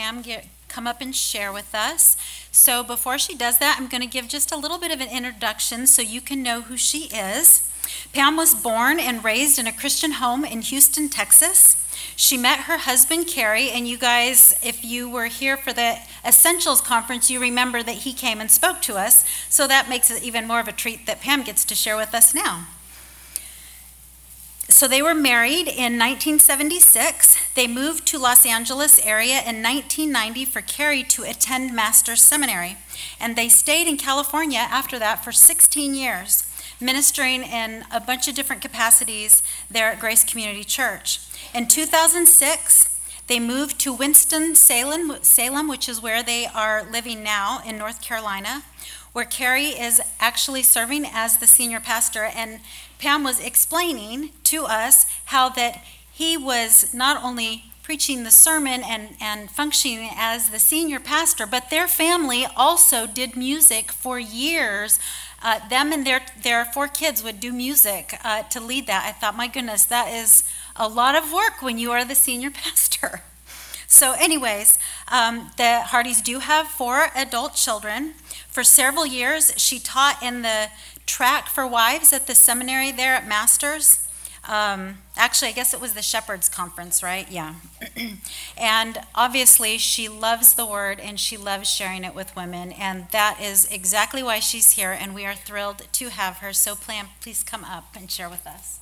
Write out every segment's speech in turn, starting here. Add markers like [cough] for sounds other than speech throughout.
Pam get, come up and share with us. So before she does that, I'm going to give just a little bit of an introduction so you can know who she is. Pam was born and raised in a Christian home in Houston, Texas. She met her husband, Kerry, and you guys, if you were here for the Essentials Conference, you remember that he came and spoke to us. So that makes it even more of a treat that Pam gets to share with us now. So they were married in 1976. They moved to Los Angeles area in 1990 for Kerry to attend Master's Seminary. And they stayed in California after that for 16 years, ministering in a bunch of different capacities there at Grace Community Church. In 2006, they moved to Winston-Salem, Salem, which is where they are living now in North Carolina, where Kerry is actually serving as the senior pastor. And Pam was explaining to us how that he was not only preaching the sermon and, and functioning as the senior pastor, but their family also did music for years. Uh, them and their, their four kids would do music uh, to lead that. I thought, my goodness, that is a lot of work when you are the senior [laughs] pastor. So, anyways, um, the Hardys do have four adult children. For several years, she taught in the track for wives at the seminary there at Masters. Um, actually, I guess it was the Shepherds Conference, right? Yeah. [clears throat] and obviously, she loves the word and she loves sharing it with women. And that is exactly why she's here. And we are thrilled to have her. So, Pam, please come up and share with us.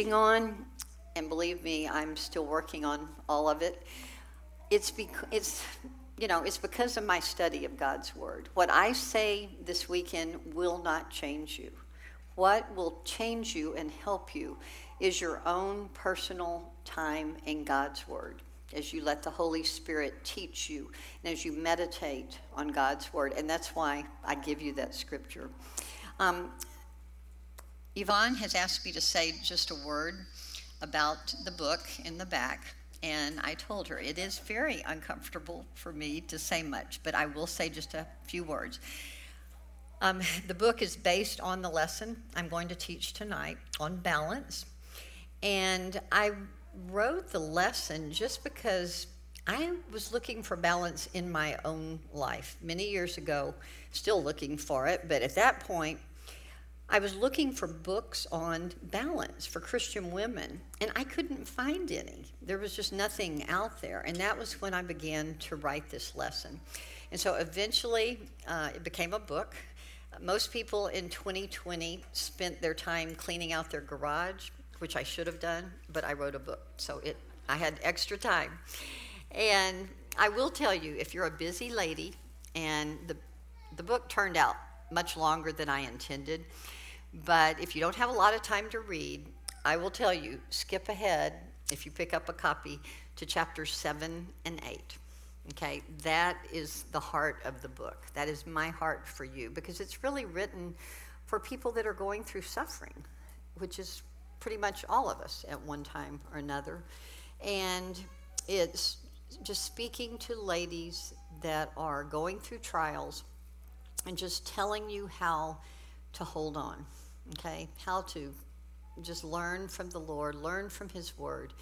Teaching on, and believe me, I'm still working on all of it. It's because it's you know, it's because of my study of God's word. What I say this weekend will not change you. What will change you and help you is your own personal time in God's word as you let the Holy Spirit teach you and as you meditate on God's word. And that's why I give you that scripture. Um, Yvonne has asked me to say just a word about the book in the back. And I told her it is very uncomfortable for me to say much, but I will say just a few words. Um, the book is based on the lesson I'm going to teach tonight on balance. And I wrote the lesson just because I was looking for balance in my own life many years ago, still looking for it, but at that point, I was looking for books on balance for Christian women, and I couldn't find any. There was just nothing out there. And that was when I began to write this lesson. And so eventually, uh, it became a book. Most people in 2020 spent their time cleaning out their garage, which I should have done, but I wrote a book. So it, I had extra time. And I will tell you, if you're a busy lady, and the, the book turned out much longer than I intended, but if you don't have a lot of time to read, I will tell you skip ahead if you pick up a copy to chapters 7 and 8. Okay, that is the heart of the book. That is my heart for you because it's really written for people that are going through suffering, which is pretty much all of us at one time or another. And it's just speaking to ladies that are going through trials and just telling you how to hold on okay? How to just learn from the Lord, learn from His Word,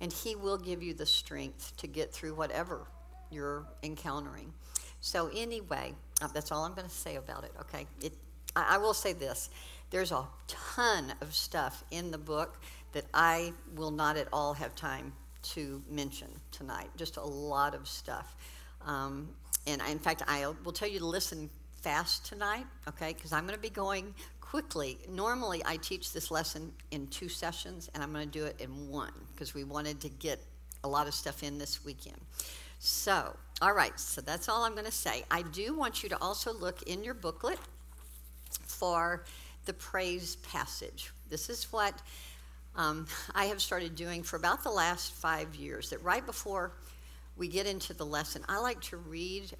and He will give you the strength to get through whatever you're encountering. So, anyway, uh, that's all I'm going to say about it, okay? It, I, I will say this there's a ton of stuff in the book that I will not at all have time to mention tonight, just a lot of stuff. Um, and in fact, I will tell you to listen fast tonight, okay? Because I'm going to be going quickly. Normally, I teach this lesson in two sessions, and I'm going to do it in one because we wanted to get a lot of stuff in this weekend. So, all right, so that's all I'm going to say. I do want you to also look in your booklet for the praise passage. This is what um, I have started doing for about the last five years, that right before we get into the lesson, I like to read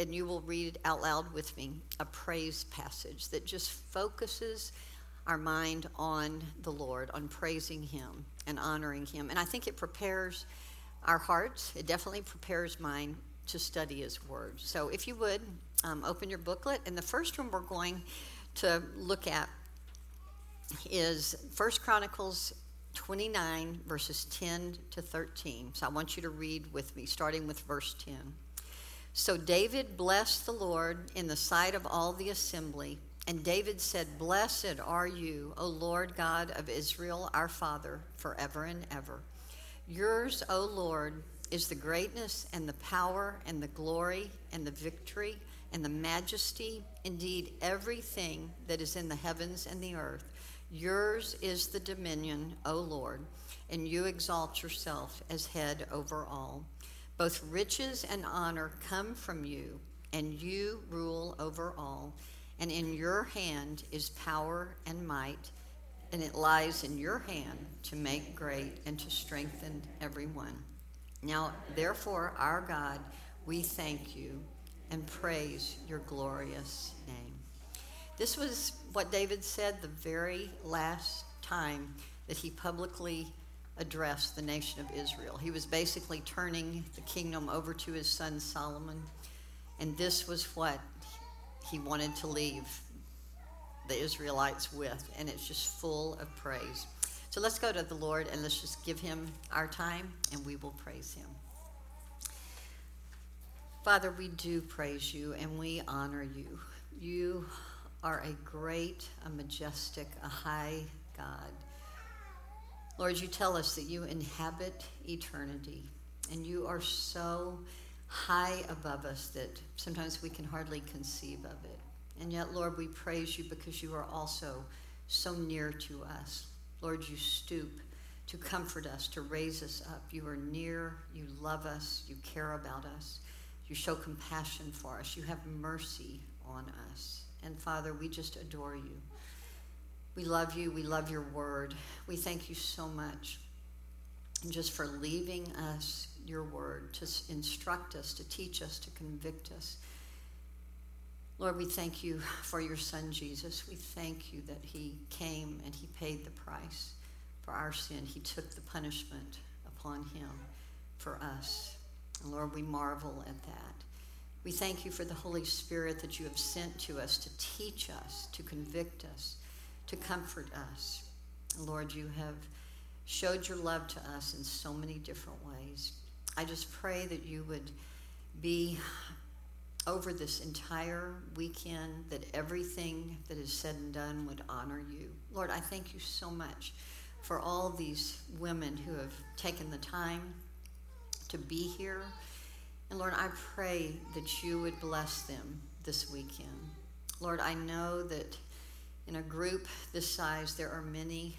and you will read out loud with me a praise passage that just focuses our mind on the Lord, on praising Him and honoring Him. And I think it prepares our hearts, it definitely prepares mine to study His Word. So if you would, um, open your booklet. And the first one we're going to look at is First Chronicles 29, verses 10 to 13. So I want you to read with me, starting with verse 10. So David blessed the Lord in the sight of all the assembly. And David said, Blessed are you, O Lord God of Israel, our Father, forever and ever. Yours, O Lord, is the greatness and the power and the glory and the victory and the majesty, indeed, everything that is in the heavens and the earth. Yours is the dominion, O Lord, and you exalt yourself as head over all. Both riches and honor come from you, and you rule over all. And in your hand is power and might, and it lies in your hand to make great and to strengthen everyone. Now, therefore, our God, we thank you and praise your glorious name. This was what David said the very last time that he publicly address the nation of Israel. He was basically turning the kingdom over to his son Solomon, and this was what he wanted to leave the Israelites with, and it's just full of praise. So let's go to the Lord and let's just give him our time and we will praise him. Father, we do praise you and we honor you. You are a great, a majestic, a high God. Lord, you tell us that you inhabit eternity, and you are so high above us that sometimes we can hardly conceive of it. And yet, Lord, we praise you because you are also so near to us. Lord, you stoop to comfort us, to raise us up. You are near, you love us, you care about us, you show compassion for us, you have mercy on us. And Father, we just adore you. We love you, we love your word. We thank you so much just for leaving us your word to instruct us, to teach us, to convict us. Lord, we thank you for your son Jesus. We thank you that he came and he paid the price for our sin. He took the punishment upon him for us. And Lord, we marvel at that. We thank you for the Holy Spirit that you have sent to us to teach us, to convict us, to comfort us. Lord, you have showed your love to us in so many different ways. I just pray that you would be over this entire weekend, that everything that is said and done would honor you. Lord, I thank you so much for all these women who have taken the time to be here. And Lord, I pray that you would bless them this weekend. Lord, I know that in a group this size, there are many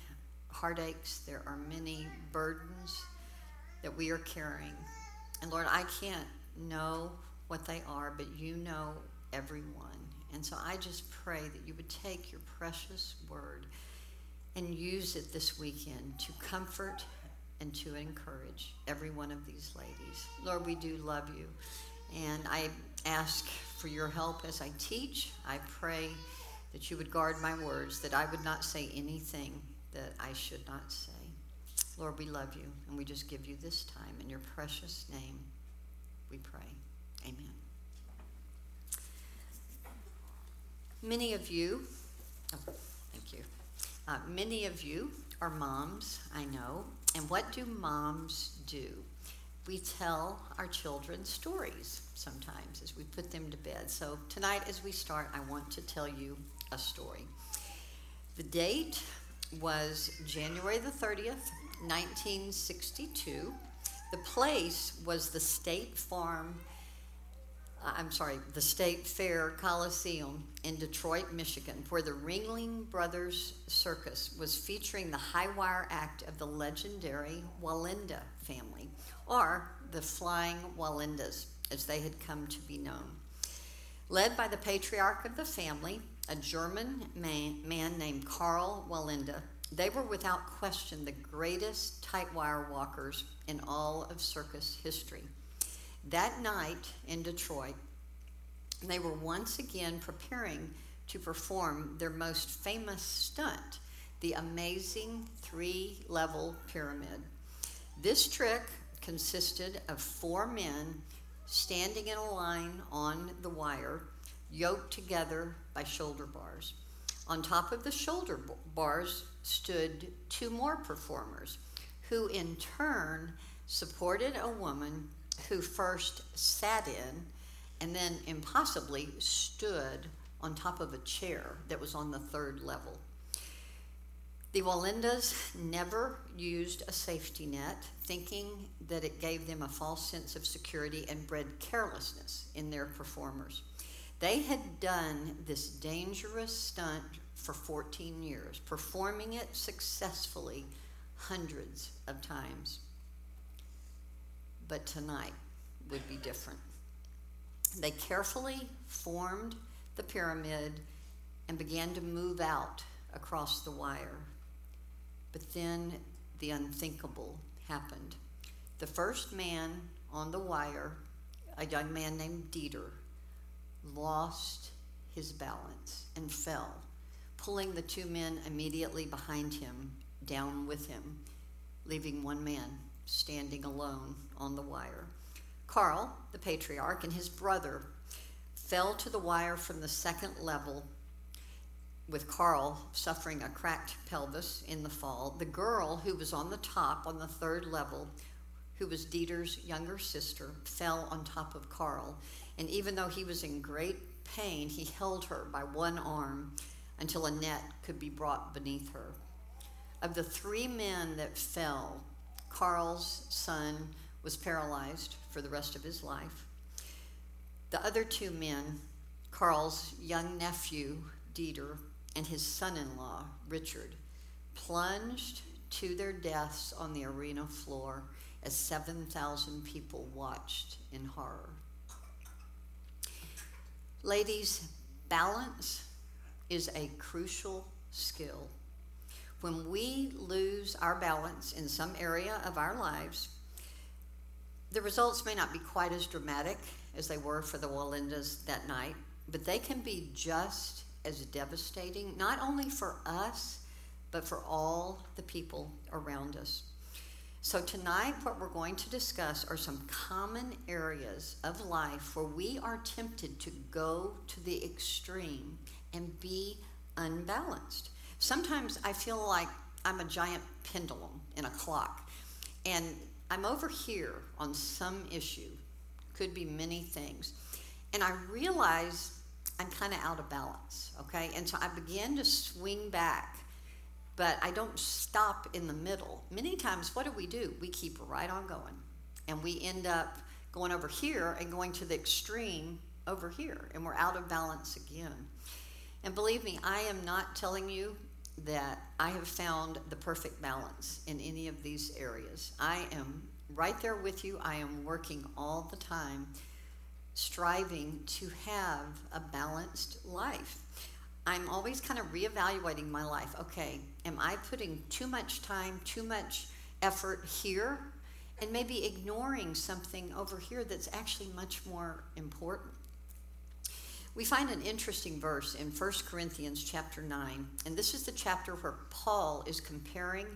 heartaches, there are many burdens that we are carrying. And Lord, I can't know what they are, but you know everyone. And so I just pray that you would take your precious word and use it this weekend to comfort and to encourage every one of these ladies. Lord, we do love you. And I ask for your help as I teach. I pray that you would guard my words, that I would not say anything that I should not say. Lord, we love you, and we just give you this time. In your precious name, we pray. Amen. Many of you, oh, thank you. Uh, many of you are moms, I know. And what do moms do? We tell our children stories sometimes as we put them to bed. So tonight, as we start, I want to tell you a story. The date was January the 30th, 1962. The place was the State Farm, uh, I'm sorry, the State Fair Coliseum in Detroit, Michigan, where the Ringling Brothers Circus was featuring the high wire act of the legendary Wallenda family, or the Flying Wallendas, as they had come to be known. Led by the patriarch of the family, a German man, man named Karl Wallenda, they were without question the greatest tight wire walkers in all of circus history. That night in Detroit, they were once again preparing to perform their most famous stunt, the amazing three level pyramid. This trick consisted of four men standing in a line on the wire, yoked together by shoulder bars. On top of the shoulder bars stood two more performers, who in turn supported a woman who first sat in and then impossibly stood on top of a chair that was on the third level. The Wallendas never used a safety net, thinking that it gave them a false sense of security and bred carelessness in their performers. They had done this dangerous stunt for 14 years, performing it successfully hundreds of times. But tonight would be different. They carefully formed the pyramid and began to move out across the wire. But then the unthinkable happened. The first man on the wire, a young man named Dieter, lost his balance and fell, pulling the two men immediately behind him down with him, leaving one man standing alone on the wire. Karl, the patriarch, and his brother fell to the wire from the second level, with Karl suffering a cracked pelvis in the fall. The girl who was on the top, on the third level, who was Dieter's younger sister, fell on top of Karl and even though he was in great pain, he held her by one arm until a net could be brought beneath her. Of the three men that fell, Karl's son was paralyzed for the rest of his life. The other two men, Karl's young nephew, Dieter, and his son in law, Richard, plunged to their deaths on the arena floor as 7,000 people watched in horror. Ladies, balance is a crucial skill. When we lose our balance in some area of our lives, the results may not be quite as dramatic as they were for the Wallendas that night, but they can be just as devastating, not only for us, but for all the people around us. So, tonight, what we're going to discuss are some common areas of life where we are tempted to go to the extreme and be unbalanced. Sometimes I feel like I'm a giant pendulum in a clock, and I'm over here on some issue, could be many things, and I realize I'm kind of out of balance, okay? And so I begin to swing back but I don't stop in the middle. Many times, what do we do? We keep right on going. And we end up going over here and going to the extreme over here, and we're out of balance again. And believe me, I am not telling you that I have found the perfect balance in any of these areas. I am right there with you. I am working all the time, striving to have a balanced life. I'm always kind of reevaluating my life. Okay, am I putting too much time, too much effort here, and maybe ignoring something over here that's actually much more important? We find an interesting verse in 1 Corinthians chapter 9, and this is the chapter where Paul is comparing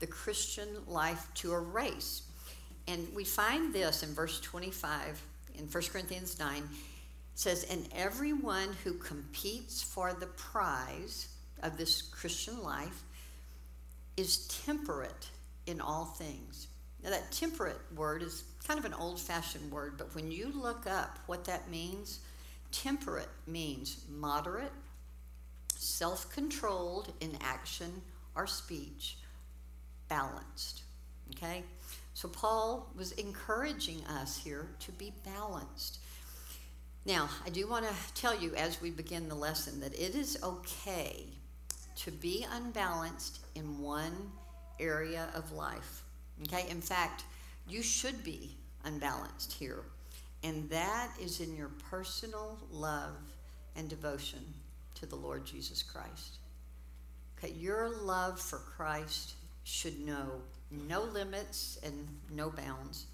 the Christian life to a race. And we find this in verse 25 in 1 Corinthians 9 says, And everyone who competes for the prize of this Christian life is temperate in all things. Now, that temperate word is kind of an old fashioned word, but when you look up what that means, temperate means moderate, self controlled in action or speech, balanced. Okay? So, Paul was encouraging us here to be balanced. Now, I do want to tell you as we begin the lesson that it is okay to be unbalanced in one area of life. Okay? In fact, you should be unbalanced here. And that is in your personal love and devotion to the Lord Jesus Christ. Okay, your love for Christ should know no limits and no bounds.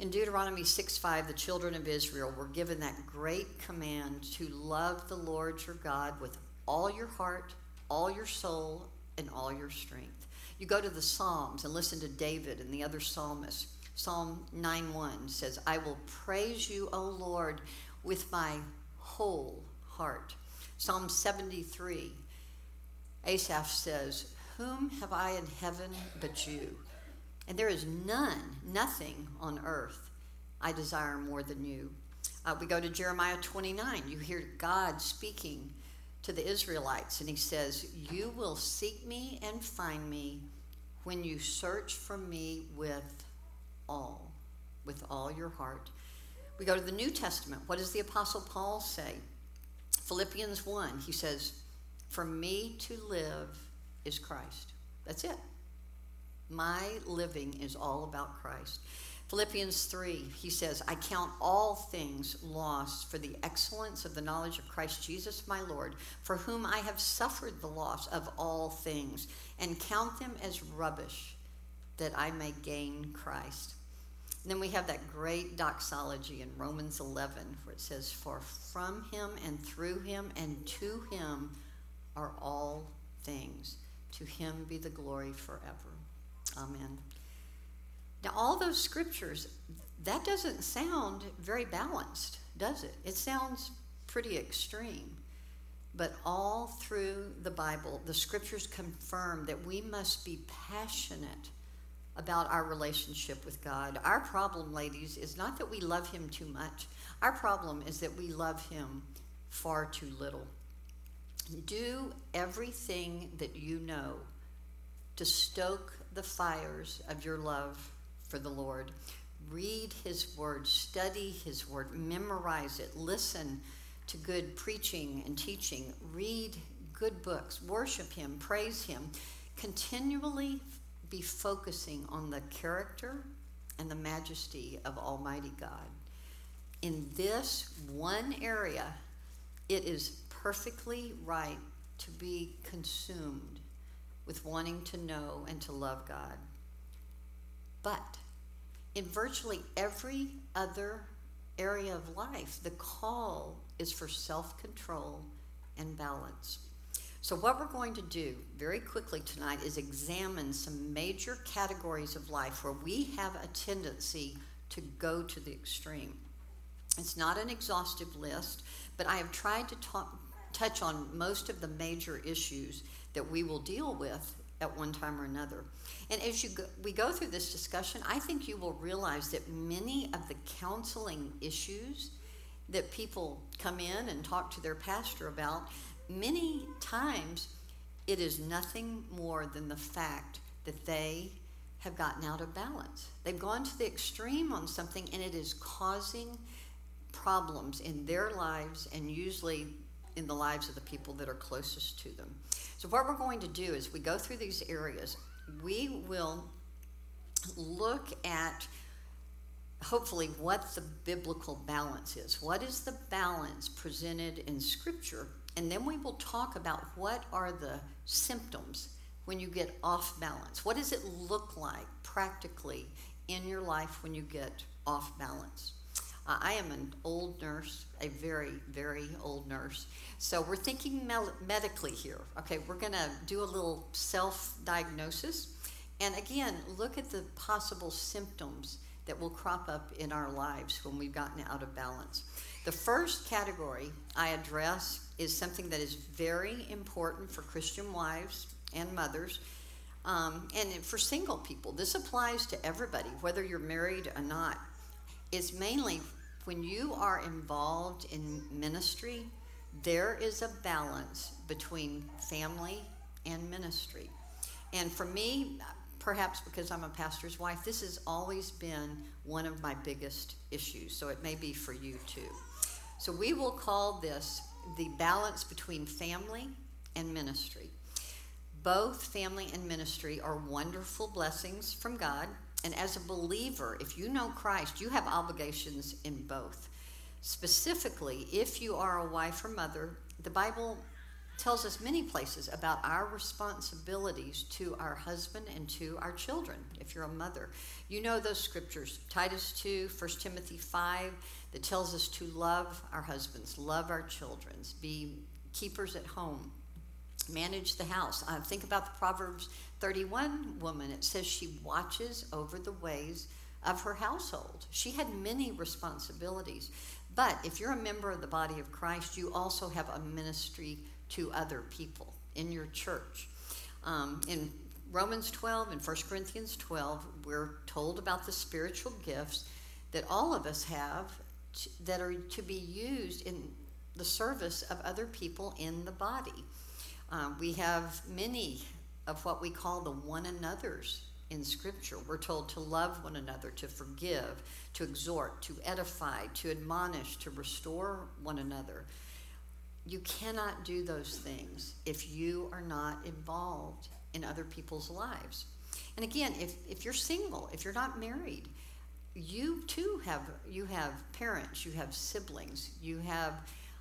In Deuteronomy 6 5, the children of Israel were given that great command to love the Lord your God with all your heart, all your soul, and all your strength. You go to the Psalms and listen to David and the other psalmists. Psalm 9 1 says, I will praise you, O Lord, with my whole heart. Psalm 73, Asaph says, Whom have I in heaven but you? And there is none, nothing on earth I desire more than you. Uh, we go to Jeremiah 29. You hear God speaking to the Israelites, and he says, You will seek me and find me when you search for me with all, with all your heart. We go to the New Testament. What does the Apostle Paul say? Philippians 1, he says, For me to live is Christ. That's it. My living is all about Christ. Philippians 3, he says, I count all things lost for the excellence of the knowledge of Christ Jesus my Lord, for whom I have suffered the loss of all things, and count them as rubbish, that I may gain Christ. And then we have that great doxology in Romans 11, where it says, For from him and through him and to him are all things. To him be the glory forever. Amen. Now, all those scriptures, that doesn't sound very balanced, does it? It sounds pretty extreme. But all through the Bible, the scriptures confirm that we must be passionate about our relationship with God. Our problem, ladies, is not that we love Him too much, our problem is that we love Him far too little. Do everything that you know to stoke the fires of your love for the Lord. Read His Word, study His Word, memorize it, listen to good preaching and teaching, read good books, worship Him, praise Him. continually be focusing on the character and the majesty of Almighty God. In this one area, it is perfectly right to be consumed with wanting to know and to love God. But in virtually every other area of life, the call is for self control and balance. So, what we're going to do very quickly tonight is examine some major categories of life where we have a tendency to go to the extreme. It's not an exhaustive list, but I have tried to talk, touch on most of the major issues that we will deal with at one time or another. And as you go, we go through this discussion, I think you will realize that many of the counseling issues that people come in and talk to their pastor about, many times it is nothing more than the fact that they have gotten out of balance. They've gone to the extreme on something and it is causing problems in their lives and usually in the lives of the people that are closest to them. So, what we're going to do is we go through these areas, we will look at hopefully what the biblical balance is. What is the balance presented in Scripture? And then we will talk about what are the symptoms when you get off balance. What does it look like practically in your life when you get off balance? I am an old nurse, a very, very old nurse. So we're thinking me- medically here. Okay, we're going to do a little self diagnosis. And again, look at the possible symptoms that will crop up in our lives when we've gotten out of balance. The first category I address is something that is very important for Christian wives and mothers. Um, and for single people, this applies to everybody, whether you're married or not is mainly when you are involved in ministry, there is a balance between family and ministry. And for me, perhaps because I'm a pastor's wife, this has always been one of my biggest issues. So it may be for you too. So we will call this the balance between family and ministry. Both family and ministry are wonderful blessings from God. And as a believer, if you know Christ, you have obligations in both. Specifically, if you are a wife or mother, the Bible tells us many places about our responsibilities to our husband and to our children if you're a mother you know those scriptures titus 2 1 timothy 5 that tells us to love our husbands love our children be keepers at home manage the house uh, think about the proverbs 31 woman, it says she watches over the ways of her household. She had many responsibilities. But if you're a member of the body of Christ, you also have a ministry to other people in your church. Um, in Romans 12 and 1 Corinthians 12, we're told about the spiritual gifts that all of us have that are to be used in the service of other people in the body. Um, we have many of what we call the one another's in Scripture. We're told to love one another, to forgive, to exhort, to edify, to admonish, to restore one another. You cannot do those things if you are not involved in other people's lives. And again, if, if you're single, if you're not married, you too have you have parents, you have siblings, you have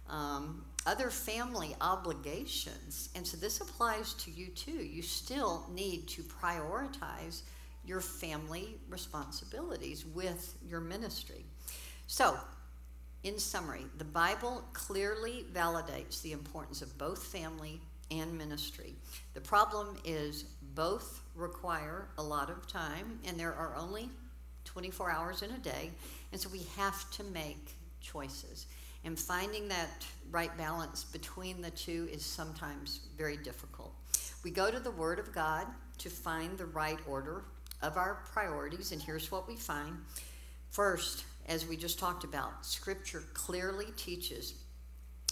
um, other family obligations. And so this applies to you too. You still need to prioritize your family responsibilities with your ministry. So, in summary, the Bible clearly validates the importance of both family and ministry. The problem is both require a lot of time, and there are only 24 hours in a day, and so we have to make choices. And finding that right balance between the two is sometimes very difficult. We go to the Word of God to find the right order of our priorities, and here's what we find. First, as we just talked about, Scripture clearly teaches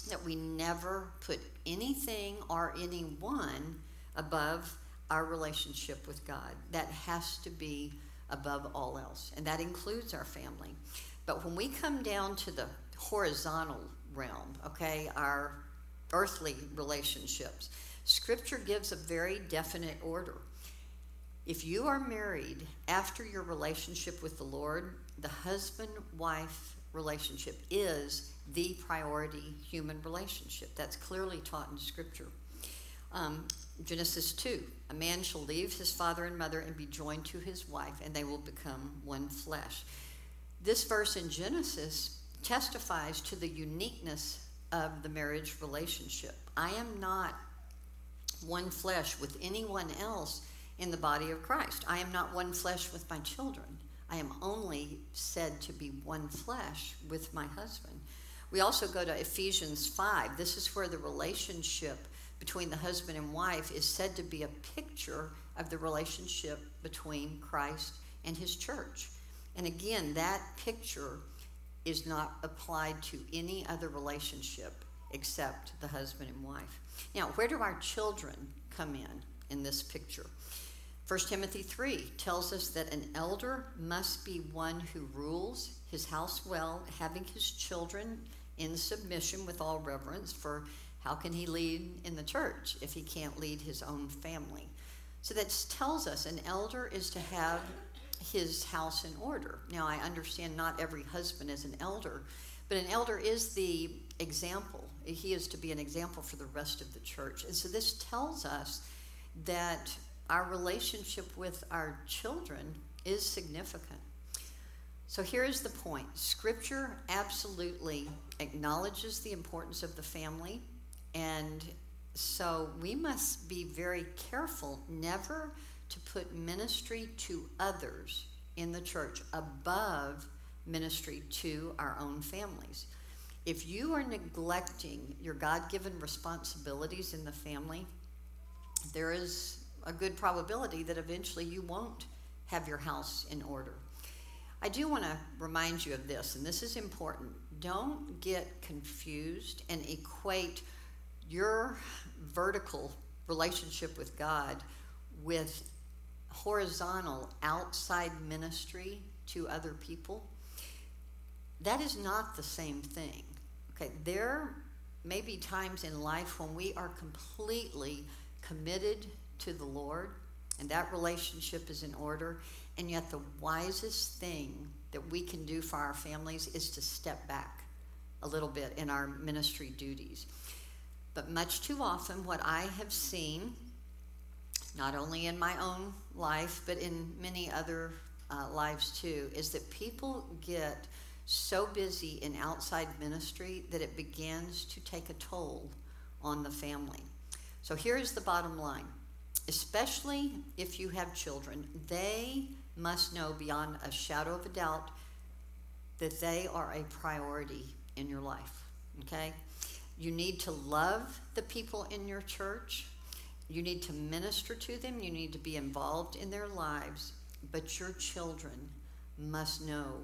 that we never put anything or anyone above our relationship with God. That has to be above all else, and that includes our family. But when we come down to the horizontal realm, okay, our earthly relationships. Scripture gives a very definite order. If you are married after your relationship with the Lord, the husband wife relationship is the priority human relationship. That's clearly taught in Scripture. Um, Genesis 2 A man shall leave his father and mother and be joined to his wife, and they will become one flesh. This verse in Genesis testifies to the uniqueness of the marriage relationship. I am not one flesh with anyone else in the body of Christ. I am not one flesh with my children. I am only said to be one flesh with my husband. We also go to Ephesians 5. This is where the relationship between the husband and wife is said to be a picture of the relationship between Christ and his church. And again, that picture is not applied to any other relationship except the husband and wife. Now, where do our children come in in this picture? 1 Timothy 3 tells us that an elder must be one who rules his house well, having his children in submission with all reverence, for how can he lead in the church if he can't lead his own family? So that tells us an elder is to have his house in order. Now, I understand not every husband is an elder, but an elder is the example. He is to be an example for the rest of the church. And so this tells us that our relationship with our children is significant. So here is the point Scripture absolutely acknowledges the importance of the family, and so we must be very careful never to put ministry to others in the church above ministry to our own families. If you are neglecting your God given responsibilities in the family, there is a good probability that eventually you won't have your house in order. I do want to remind you of this, and this is important. Don't get confused and equate your vertical relationship with God with horizontal outside ministry to other people. That is not the same thing. Okay, there may be times in life when we are completely committed to the Lord and that relationship is in order. And yet, the wisest thing that we can do for our families is to step back a little bit in our ministry duties. But much too often, what I have seen, not only in my own life, but in many other uh, lives too, is that people get so busy in outside ministry that it begins to take a toll on the family. So here is the bottom line especially if you have children, they must know beyond a shadow of a doubt that they are a priority in your life. Okay? You need to love the people in your church. You need to minister to them. You need to be involved in their lives. But your children must know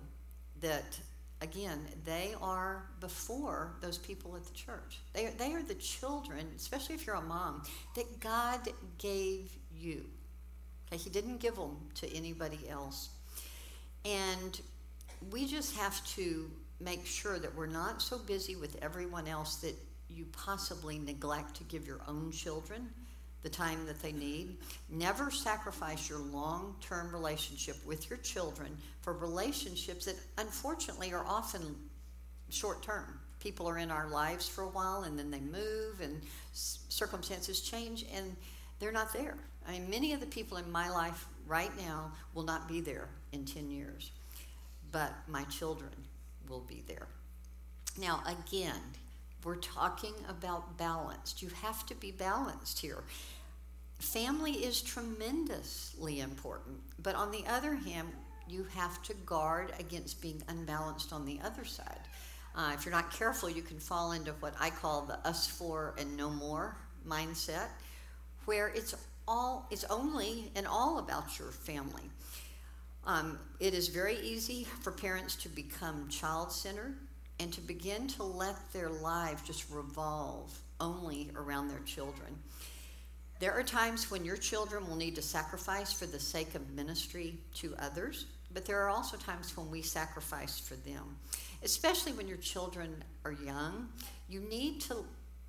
that again, they are before those people at the church. They are, they are the children, especially if you're a mom, that God gave you. Okay, He didn't give them to anybody else. And we just have to make sure that we're not so busy with everyone else that you possibly neglect to give your own children the time that they need. Never sacrifice your long term relationship with your children for relationships that unfortunately are often short term. People are in our lives for a while and then they move and circumstances change and they're not there. I mean, many of the people in my life right now will not be there in 10 years, but my children will be there. Now, again, we're talking about balanced. You have to be balanced here. Family is tremendously important, but on the other hand, you have to guard against being unbalanced on the other side. Uh, if you're not careful, you can fall into what I call the us for and no more mindset, where it's all it's only and all about your family. Um, it is very easy for parents to become child centered and to begin to let their lives just revolve only around their children. There are times when your children will need to sacrifice for the sake of ministry to others, but there are also times when we sacrifice for them. Especially when your children are young, you need to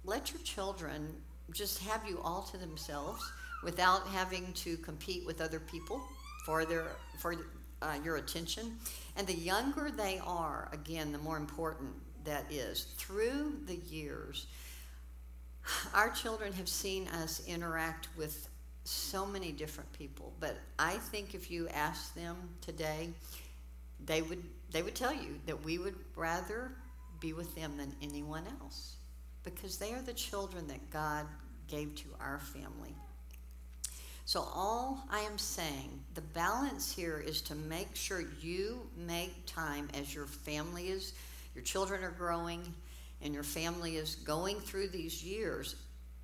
let your children just have you all to themselves without having to compete with other people for their for uh, your attention. And the younger they are, again, the more important that is. Through the years, our children have seen us interact with so many different people. But I think if you ask them today, they would they would tell you that we would rather be with them than anyone else because they are the children that God gave to our family. So, all I am saying, the balance here is to make sure you make time as your family is, your children are growing, and your family is going through these years.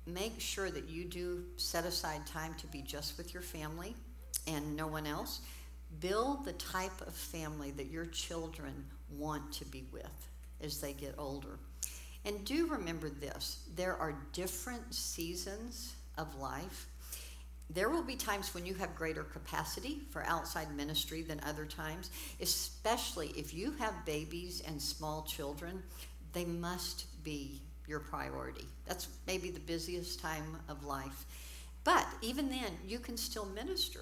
Make sure that you do set aside time to be just with your family and no one else. Build the type of family that your children want to be with as they get older. And do remember this there are different seasons of life there will be times when you have greater capacity for outside ministry than other times, especially if you have babies and small children, they must be your priority. That's maybe the busiest time of life. But even then, you can still minister.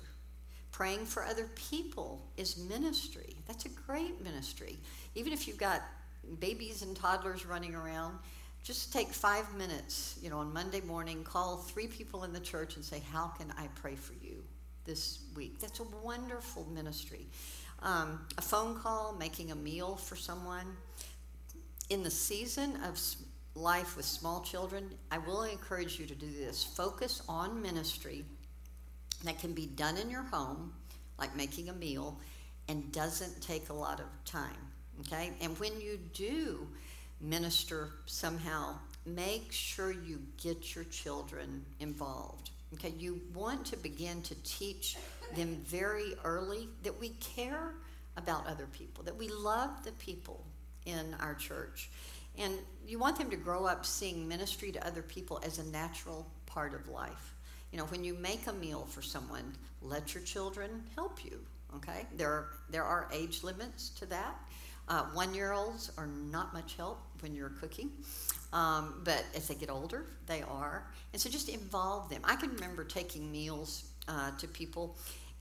Praying for other people is ministry. That's a great ministry. Even if you've got babies and toddlers running around, just take five minutes, you know, on Monday morning, call three people in the church and say, How can I pray for you this week? That's a wonderful ministry. Um, a phone call, making a meal for someone. In the season of life with small children, I will encourage you to do this. Focus on ministry that can be done in your home, like making a meal, and doesn't take a lot of time. Okay? And when you do, minister somehow, make sure you get your children involved. Okay, you want to begin to teach them very early that we care about other people, that we love the people in our church. And you want them to grow up seeing ministry to other people as a natural part of life. You know, when you make a meal for someone, let your children help you. Okay, there there are age limits to that. Uh, one year olds are not much help when you're cooking, um, but as they get older, they are. And so just involve them. I can remember taking meals uh, to people,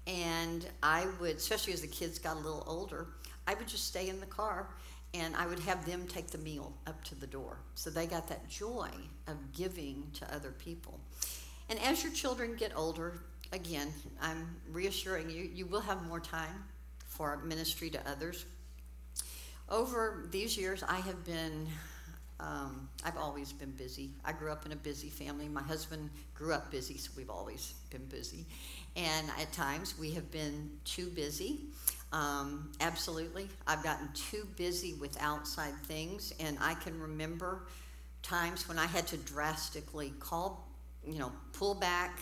and I would, especially as the kids got a little older, I would just stay in the car and I would have them take the meal up to the door. So they got that joy of giving to other people. And as your children get older, again, I'm reassuring you, you will have more time for ministry to others over these years, I have been, um, I've always been busy. I grew up in a busy family. My husband grew up busy, so we've always been busy. And at times, we have been too busy. Um, absolutely. I've gotten too busy with outside things, and I can remember times when I had to drastically call, you know, pull back,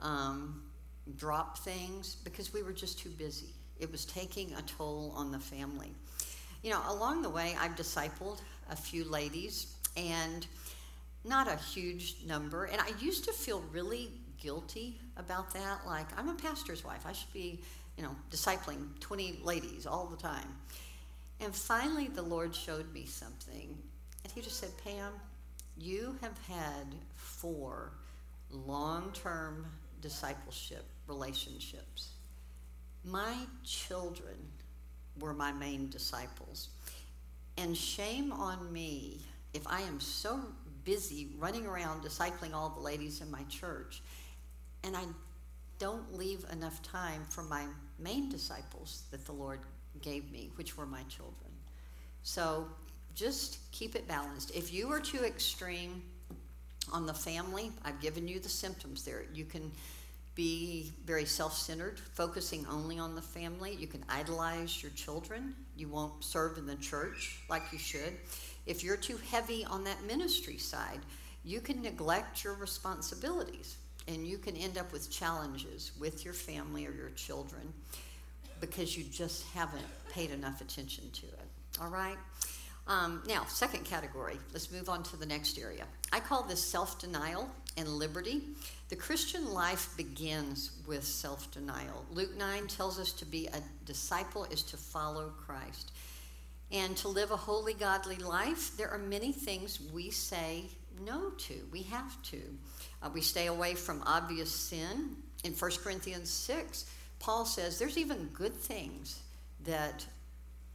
um, drop things because we were just too busy. It was taking a toll on the family. You know, along the way, I've discipled a few ladies and not a huge number. And I used to feel really guilty about that. Like, I'm a pastor's wife. I should be, you know, discipling 20 ladies all the time. And finally, the Lord showed me something. And He just said, Pam, you have had four long term discipleship relationships. My children were my main disciples. And shame on me if I am so busy running around discipling all the ladies in my church and I don't leave enough time for my main disciples that the Lord gave me, which were my children. So just keep it balanced. If you are too extreme on the family, I've given you the symptoms there. You can be very self centered, focusing only on the family. You can idolize your children. You won't serve in the church like you should. If you're too heavy on that ministry side, you can neglect your responsibilities and you can end up with challenges with your family or your children because you just haven't paid enough attention to it. All right? Um, now, second category, let's move on to the next area. I call this self denial and liberty. The Christian life begins with self denial. Luke 9 tells us to be a disciple is to follow Christ. And to live a holy, godly life, there are many things we say no to. We have to. Uh, we stay away from obvious sin. In 1 Corinthians 6, Paul says there's even good things that,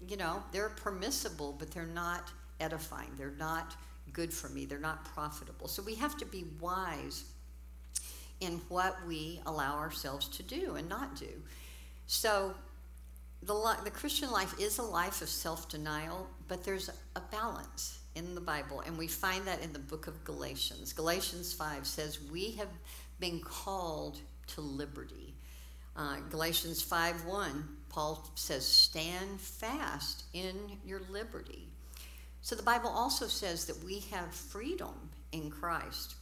you know, they're permissible, but they're not edifying. They're not good for me. They're not profitable. So we have to be wise in what we allow ourselves to do and not do. So the, the Christian life is a life of self denial, but there's a balance in the Bible, and we find that in the book of Galatians. Galatians 5 says, We have been called to liberty. Uh, Galatians 5 1, Paul says, Stand fast in your liberty. So the Bible also says that we have freedom in Christ.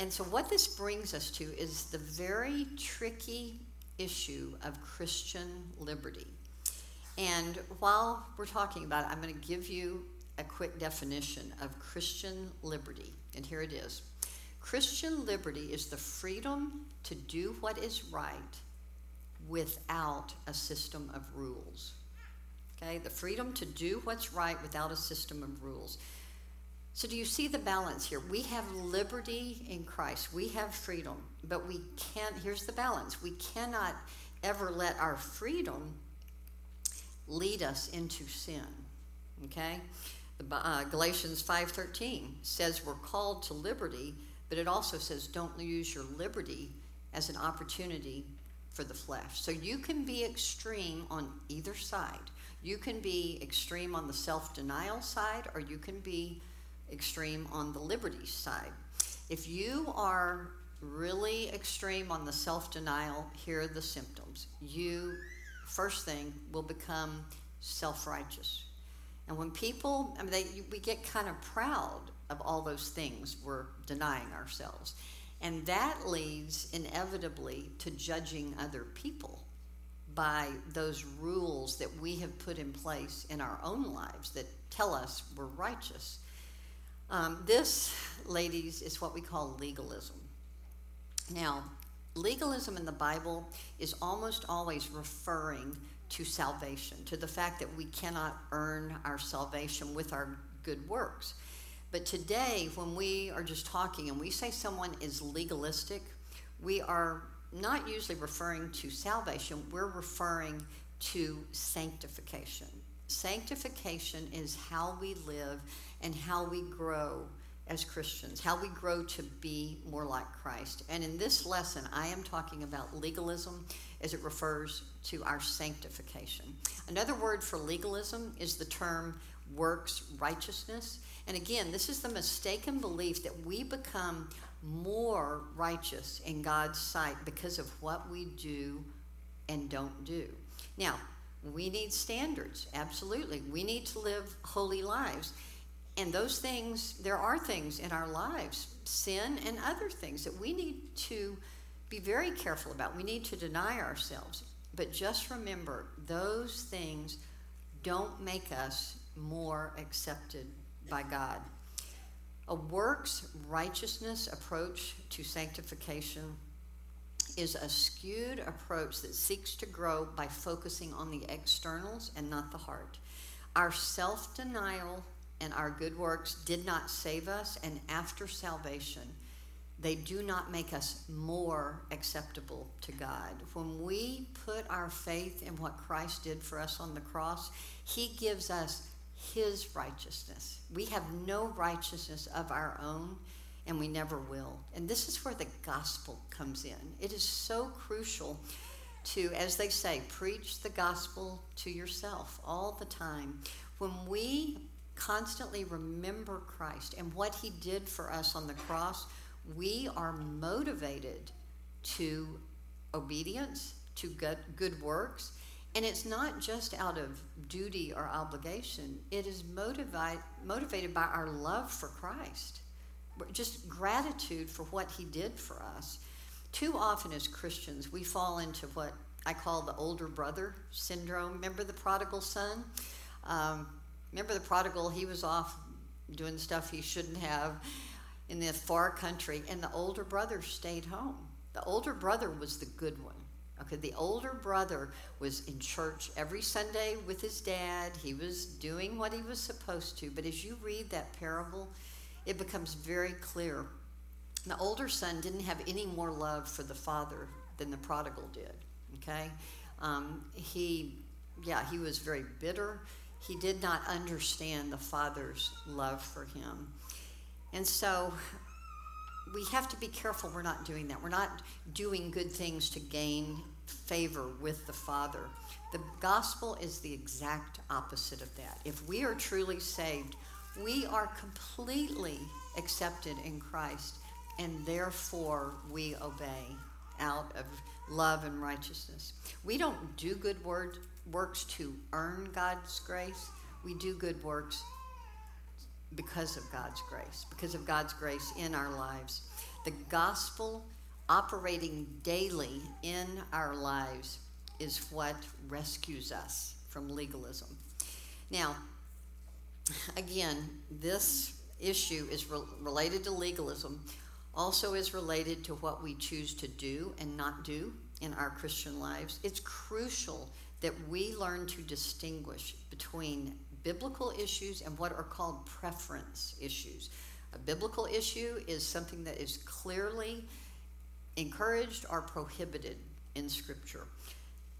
And so, what this brings us to is the very tricky issue of Christian liberty. And while we're talking about it, I'm going to give you a quick definition of Christian liberty. And here it is Christian liberty is the freedom to do what is right without a system of rules. Okay, the freedom to do what's right without a system of rules. So, do you see the balance here? We have liberty in Christ, we have freedom, but we can't, here's the balance we cannot ever let our freedom lead us into sin. Okay? Uh, Galatians 5:13 says we're called to liberty, but it also says don't use your liberty as an opportunity for the flesh. So you can be extreme on either side. You can be extreme on the self-denial side or you can be extreme on the liberty side. If you are really extreme on the self denial, here are the symptoms. You, first thing, will become self righteous. And when people, I mean, they, we get kind of proud of all those things we're denying ourselves. And that leads inevitably to judging other people by those rules that we have put in place in our own lives that tell us we're righteous. Um, this, ladies, is what we call legalism. Now, legalism in the Bible is almost always referring to salvation, to the fact that we cannot earn our salvation with our good works. But today, when we are just talking and we say someone is legalistic, we are not usually referring to salvation, we're referring to sanctification. Sanctification is how we live and how we grow as Christians, how we grow to be more like Christ. And in this lesson, I am talking about legalism as it refers to our sanctification. Another word for legalism is the term works righteousness. And again, this is the mistaken belief that we become more righteous in God's sight because of what we do and don't do. Now, we need standards, absolutely. We need to live holy lives. And those things, there are things in our lives, sin and other things, that we need to be very careful about. We need to deny ourselves. But just remember, those things don't make us more accepted by God. A works righteousness approach to sanctification is a skewed approach that seeks to grow by focusing on the externals and not the heart. Our self denial and our good works did not save us, and after salvation, they do not make us more acceptable to God. When we put our faith in what Christ did for us on the cross, He gives us His righteousness. We have no righteousness of our own, and we never will. And this is where the gospel comes in. It is so crucial to, as they say, preach the gospel to yourself all the time. When we constantly remember Christ and what he did for us on the cross, we are motivated to obedience, to good, works. And it's not just out of duty or obligation, it is motivate, motivated by our love for Christ, just gratitude for what he did for us. Too often as Christians, we fall into what I call the older brother syndrome. Remember the prodigal son? Um, Remember the prodigal, he was off doing stuff he shouldn't have in the far country, and the older brother stayed home. The older brother was the good one. Okay, the older brother was in church every Sunday with his dad. He was doing what he was supposed to. But as you read that parable, it becomes very clear. The older son didn't have any more love for the father than the prodigal did. Okay? Um, he, yeah, he was very bitter. He did not understand the father's love for him. And so we have to be careful we're not doing that. We're not doing good things to gain favor with the Father. The gospel is the exact opposite of that. If we are truly saved, we are completely accepted in Christ, and therefore we obey out of love and righteousness. We don't do good word, works to earn God's grace, we do good works because of God's grace, because of God's grace in our lives. The gospel operating daily in our lives is what rescues us from legalism. Now, again, this issue is re- related to legalism, also is related to what we choose to do and not do in our Christian lives. It's crucial that we learn to distinguish between biblical issues and what are called preference issues. A biblical issue is something that is clearly encouraged or prohibited in Scripture.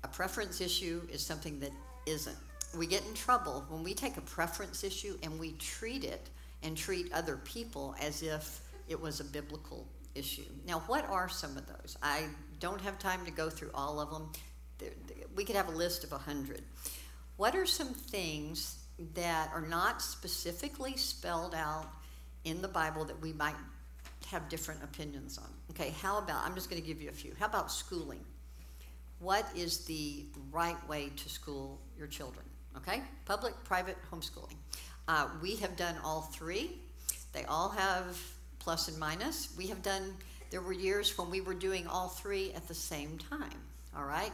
A preference issue is something that isn't. We get in trouble when we take a preference issue and we treat it and treat other people as if it was a biblical issue. Now, what are some of those? I don't have time to go through all of them. We could have a list of a hundred. What are some things that are not specifically spelled out in the Bible that we might have different opinions on. Okay, how about, I'm just going to give you a few. How about schooling? What is the right way to school your children? Okay, public, private, homeschooling. Uh, we have done all three. They all have plus and minus. We have done, there were years when we were doing all three at the same time. All right?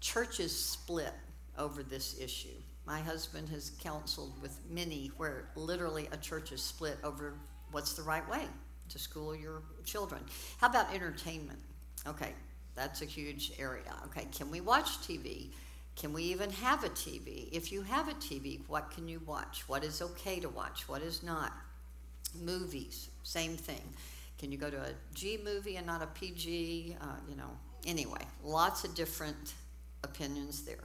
Churches split over this issue. My husband has counseled with many where literally a church is split over what's the right way to school your children. How about entertainment? Okay, that's a huge area. Okay, can we watch TV? Can we even have a TV? If you have a TV, what can you watch? What is okay to watch? What is not? Movies, same thing. Can you go to a G movie and not a PG? Uh, you know, anyway, lots of different opinions there.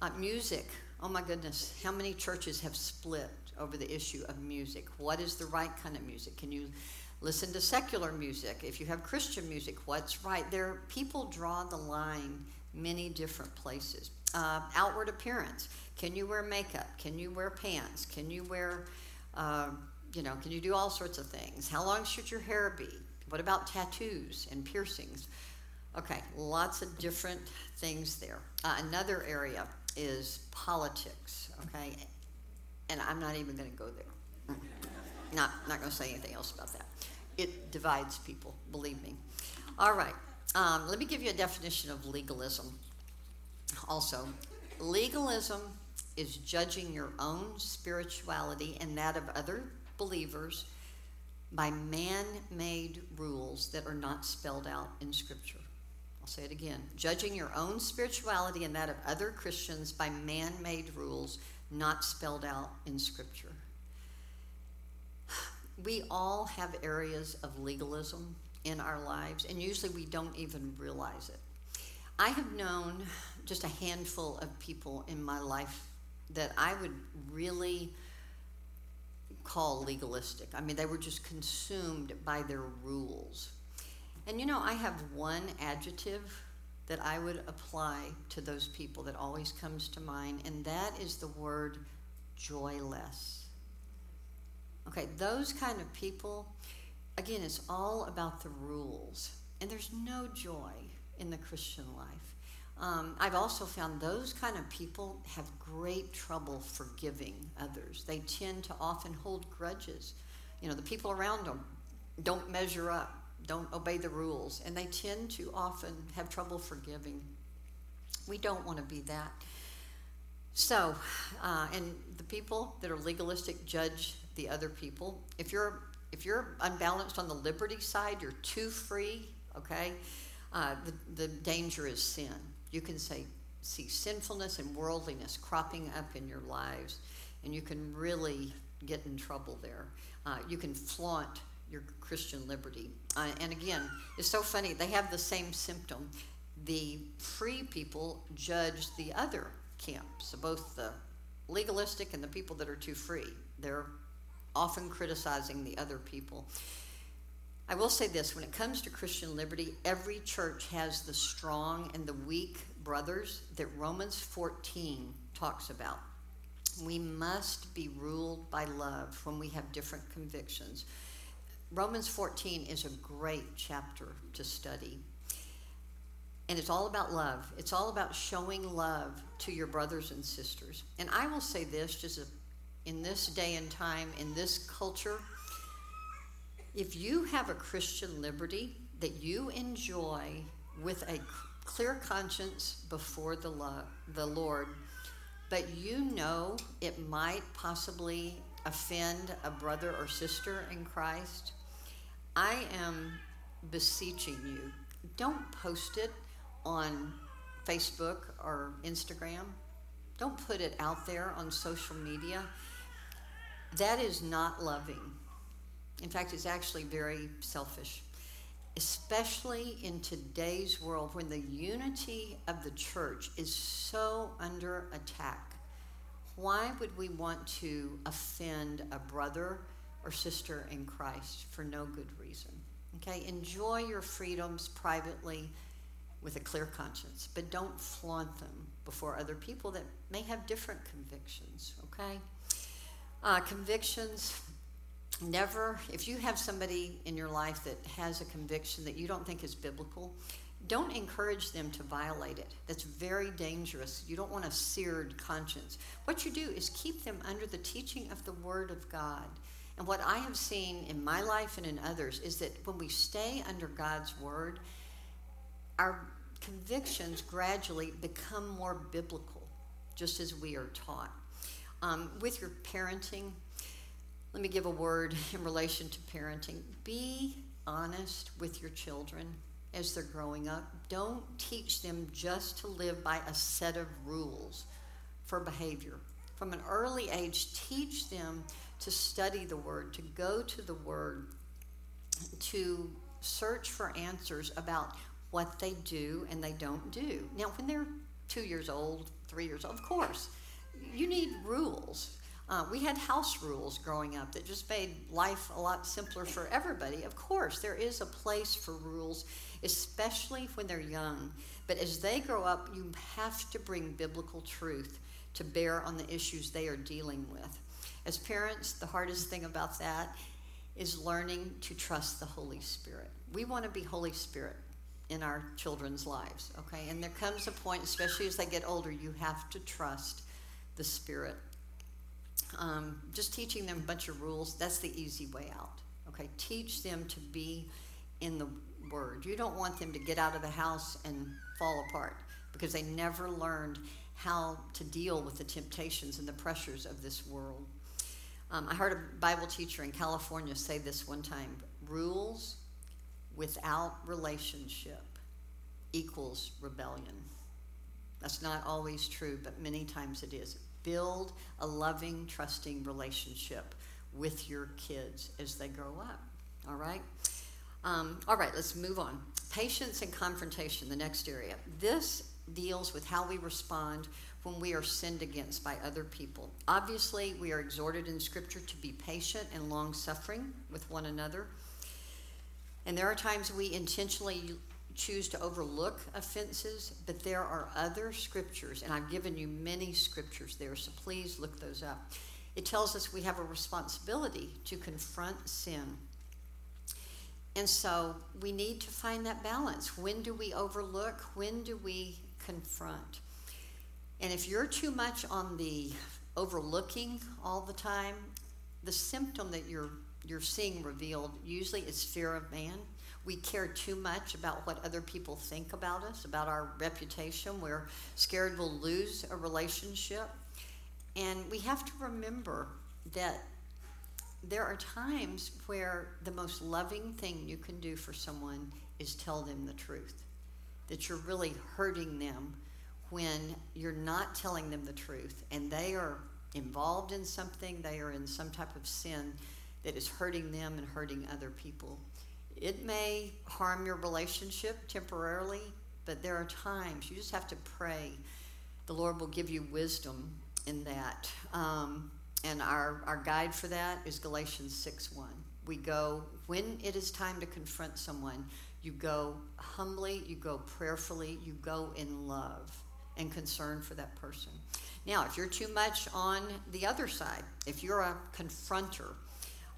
Uh, music, Oh my goodness, how many churches have split over the issue of music? What is the right kind of music? Can you listen to secular music? If you have Christian music, what's right? There, people draw the line many different places. Uh, outward appearance. Can you wear makeup? Can you wear pants? Can you wear, uh, you know, can you do all sorts of things? How long should your hair be? What about tattoos and piercings? Okay, lots of different things there. Uh, another area is politics, okay? And I'm not even going to go there. Not, not going to say anything else about that. It divides people, believe me. All right, um, let me give you a definition of legalism. Also, legalism is judging your own spirituality and that of other believers by man made rules that are not spelled out in Scripture. I'll say it again judging your own spirituality and that of other Christians by man made rules not spelled out in Scripture. [sighs] We all have areas of legalism in our lives, and usually we don't even realize it. I have known just a handful of people in my life that I would really call legalistic. I mean, they were just consumed by their rules. And you know, I have one adjective that I would apply to those people that always comes to mind, and that is the word joyless. Okay, those kind of people, again, it's all about the rules, and there's no joy in the Christian life. Um, I've also found those kind of people have great trouble forgiving others. They tend to often hold grudges. You know, the people around them don't measure up don't obey the rules, and they tend to often have trouble forgiving. We don't want to be that. So, uh, and the people that are legalistic judge the other people. If you're if you're unbalanced on the liberty side, you're too free. Okay, uh, the the danger is sin. You can say see sinfulness and worldliness cropping up in your lives, and you can really get in trouble there. Uh, you can flaunt your Christian liberty. Uh, and again, it's so funny, they have the same symptom. The free people judge the other camp, so both the legalistic and the people that are too free. They're often criticizing the other people. I will say this when it comes to Christian liberty, every church has the strong and the weak brothers that Romans 14 talks about. We must be ruled by love when we have different convictions. Romans 14 is a great chapter to study. And it's all about love. It's all about showing love to your brothers and sisters. And I will say this just in this day and time, in this culture, if you have a Christian liberty that you enjoy with a clear conscience before the, lo- the Lord, but you know it might possibly offend a brother or sister in Christ, I am beseeching you, don't post it on Facebook or Instagram. Don't put it out there on social media. That is not loving. In fact, it's actually very selfish, especially in today's world when the unity of the church is so under attack. Why would we want to offend a brother or sister in Christ for no good reason? Okay, enjoy your freedoms privately with a clear conscience, but don't flaunt them before other people that may have different convictions, okay? Uh, convictions, never, if you have somebody in your life that has a conviction that you don't think is biblical, don't encourage them to violate it. That's very dangerous. You don't want a seared conscience. What you do is keep them under the teaching of the Word of God. And what I have seen in my life and in others is that when we stay under God's Word, our convictions gradually become more biblical, just as we are taught. Um, with your parenting, let me give a word [laughs] in relation to parenting. Be honest with your children as they're growing up. Don't teach them just to live by a set of rules for behavior. From an early age, teach them to study the Word, to go to the Word, to search for answers about what they do and they don't do. Now, when they're two years old, three years old, of course, you need rules. Uh, we had house rules growing up that just made life a lot simpler for everybody. Of course, there is a place for rules, especially when they're young. But as they grow up, you have to bring biblical truth to bear on the issues they are dealing with. As parents, the hardest thing about that is learning to trust the Holy Spirit. We want to be Holy Spirit in our children's lives, okay? And there comes a point, especially as they get older, you have to trust the Spirit. Um, just teaching them a bunch of rules, that's the easy way out, okay? Teach them to be in the Word. You don't want them to get out of the house and fall apart because they never learned how to deal with the temptations and the pressures of this world. Um, I heard a Bible teacher in California say this one time rules without relationship equals rebellion. That's not always true, but many times it is. Build a loving, trusting relationship with your kids as they grow up. All right? Um, all right, let's move on. Patience and confrontation, the next area. This deals with how we respond when we are sinned against by other people. Obviously, we are exhorted in Scripture to be patient and long suffering with one another. And there are times we intentionally choose to overlook offenses, but there are other scriptures, and I've given you many scriptures there, so please look those up. It tells us we have a responsibility to confront sin. And so we need to find that balance. When do we overlook? When do we confront? And if you're too much on the overlooking all the time, the symptom that you're you're seeing revealed usually is fear of man. We care too much about what other people think about us, about our reputation. We're scared we'll lose a relationship. And we have to remember that there are times where the most loving thing you can do for someone is tell them the truth. That you're really hurting them when you're not telling them the truth and they are involved in something, they are in some type of sin that is hurting them and hurting other people. It may harm your relationship temporarily, but there are times you just have to pray. The Lord will give you wisdom in that. Um, and our, our guide for that is Galatians 6 1. We go, when it is time to confront someone, you go humbly, you go prayerfully, you go in love and concern for that person. Now, if you're too much on the other side, if you're a confronter,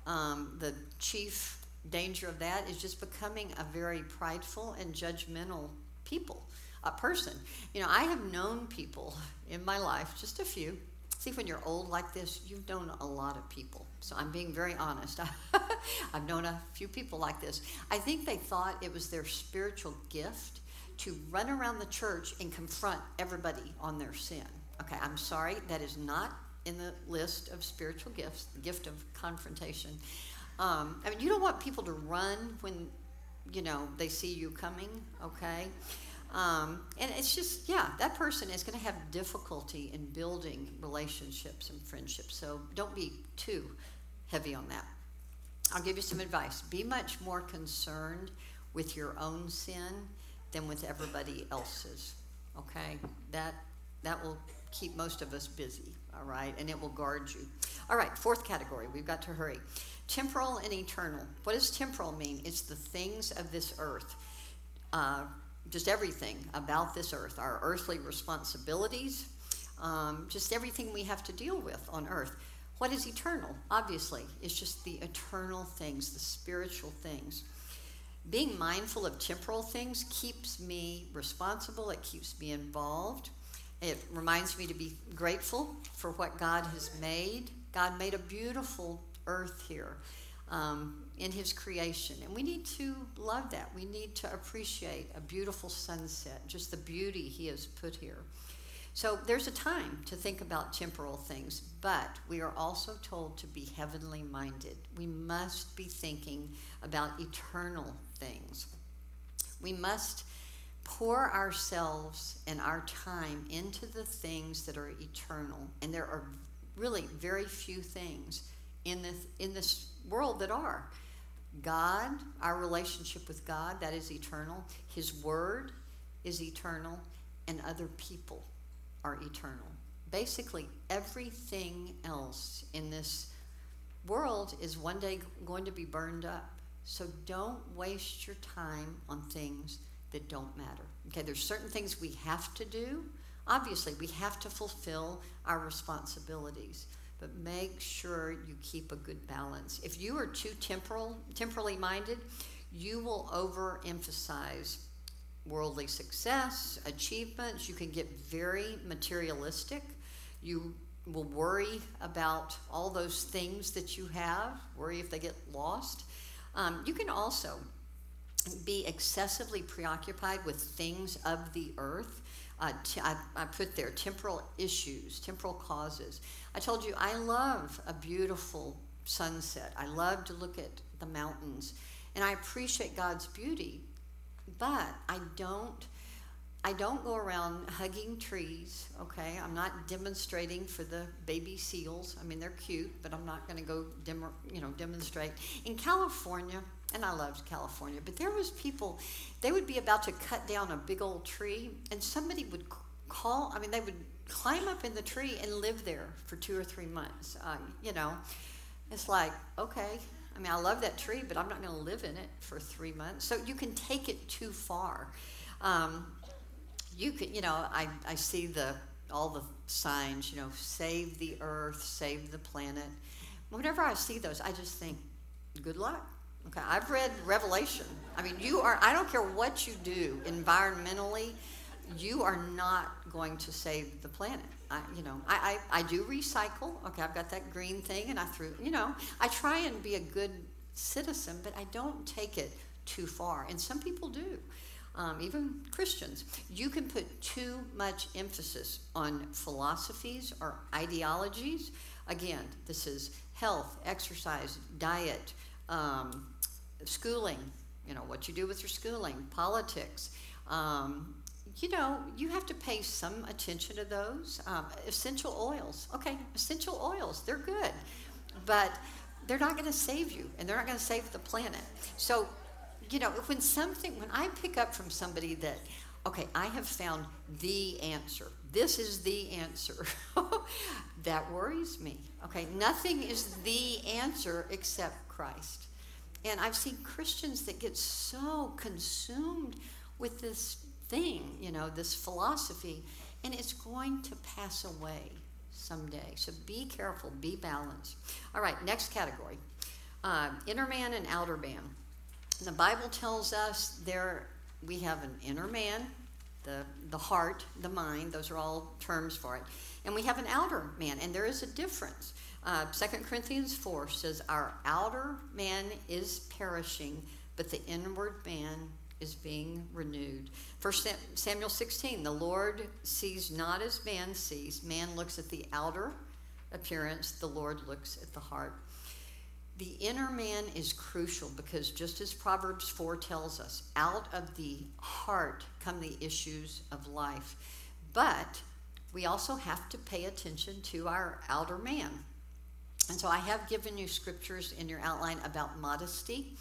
um, the chief danger of that is just becoming a very prideful and judgmental people, a person. You know, I have known people in my life, just a few. See, when you're old like this, you've known a lot of people. So I'm being very honest. [laughs] I've known a few people like this. I think they thought it was their spiritual gift to run around the church and confront everybody on their sin. Okay, I'm sorry, that is not in the list of spiritual gifts, the gift of confrontation. Um, I mean, you don't want people to run when, you know, they see you coming, okay? Um, and it's just, yeah, that person is going to have difficulty in building relationships and friendships. So don't be too heavy on that. I'll give you some advice. Be much more concerned with your own sin than with everybody else's. Okay? That that will keep most of us busy, all right? And it will guard you. All right, fourth category. We've got to hurry. Temporal and eternal. What does temporal mean? It's the things of this earth. Uh, just everything about this earth, our earthly responsibilities, um, just everything we have to deal with on earth. What is eternal? Obviously, it's just the eternal things, the spiritual things. Being mindful of temporal things keeps me responsible, it keeps me involved. It reminds me to be grateful for what God has made. God made a beautiful earth here um, in His creation, and we need to love that. We need to appreciate a beautiful sunset, just the beauty He has put here. So there's a time to think about temporal things, but we are also told to be heavenly minded. We must be thinking about eternal things. We must pour ourselves and our time into the things that are eternal. And there are really very few things in this, in this world that are. God, our relationship with God, that is eternal. His word is eternal, and other people are eternal. Basically, everything else in this world is one day going to be burned up. So don't waste your time on things that don't matter. Okay, there's certain things we have to do. Obviously, we have to fulfill our responsibilities, but make sure you keep a good balance. If you are too temporal, temporally minded, you will overemphasize worldly success, achievements. You can get very materialistic. You will worry about all those things that you have, worry if they get lost. Um, you can also be excessively preoccupied with things of the earth. Uh, t- I, I put there temporal issues, temporal causes. I told you I love a beautiful sunset. I love to look at the mountains, and I appreciate God's beauty. But I don't. I don't go around hugging trees, okay? I'm not demonstrating for the baby seals. I mean, they're cute, but I'm not going to go, dem- you know, demonstrate. In California, and I loved California, but there was people, they would be about to cut down a big old tree, and somebody would call, I mean, they would climb up in the tree and live there for two or three months. Uh, you know, it's like, okay, I mean, I love that tree, but I'm not going to live in it for three months. So you can take it too far. Um, you can, you know, I, I see the all the signs, you know, save the earth, save the planet. Whenever I see those, I just think, good luck. Okay, I've read Revelation. I mean, you are, I don't care what you do environmentally, you are not going to save the planet. I, you know, I, I, I do recycle. Okay, I've got that green thing and I threw, you know, I try and be a good citizen, but I don't take it too far. And some people do. Um, even Christians, you can put too much emphasis on philosophies or ideologies. Again, this is health, exercise, diet, um, schooling, you know, what you do with your schooling, politics. Um, you know, you have to pay some attention to those. Um, essential oils, okay, essential oils, they're good, but they're not going to save you, and they're not going to save the planet. So, you know, when something, when I pick up from somebody that, okay, I have found the answer. This is the answer. [laughs] that worries me. Okay, nothing is the answer except Christ. And I've seen Christians that get so consumed with this thing, you know, this philosophy, and it's going to pass away someday. So be careful, be balanced. All right, next category uh, inner man and outer man. The Bible tells us there we have an inner man, the, the heart, the mind, those are all terms for it. And we have an outer man, and there is a difference. Uh, 2 Corinthians 4 says, Our outer man is perishing, but the inward man is being renewed. 1 Samuel 16, the Lord sees not as man sees. Man looks at the outer appearance, the Lord looks at the heart. The inner man is crucial because, just as Proverbs 4 tells us, out of the heart come the issues of life. But we also have to pay attention to our outer man. And so I have given you scriptures in your outline about modesty.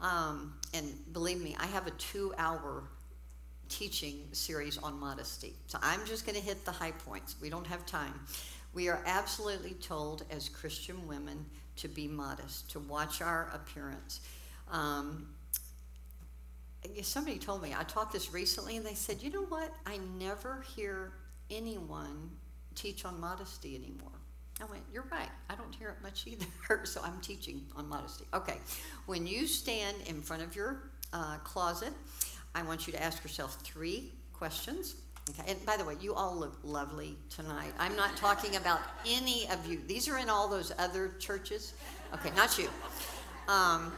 Um, and believe me, I have a two hour teaching series on modesty. So I'm just going to hit the high points. We don't have time. We are absolutely told as Christian women to be modest, to watch our appearance. Um, somebody told me, I taught this recently, and they said, you know what? I never hear anyone teach on modesty anymore. I went, You're right. I don't hear it much either. [laughs] so I'm teaching on modesty. Okay. When you stand in front of your uh, closet, I want you to ask yourself three questions. Okay. And by the way, you all look lovely tonight. I'm not talking about any of you. These are in all those other churches. Okay, not you. Um,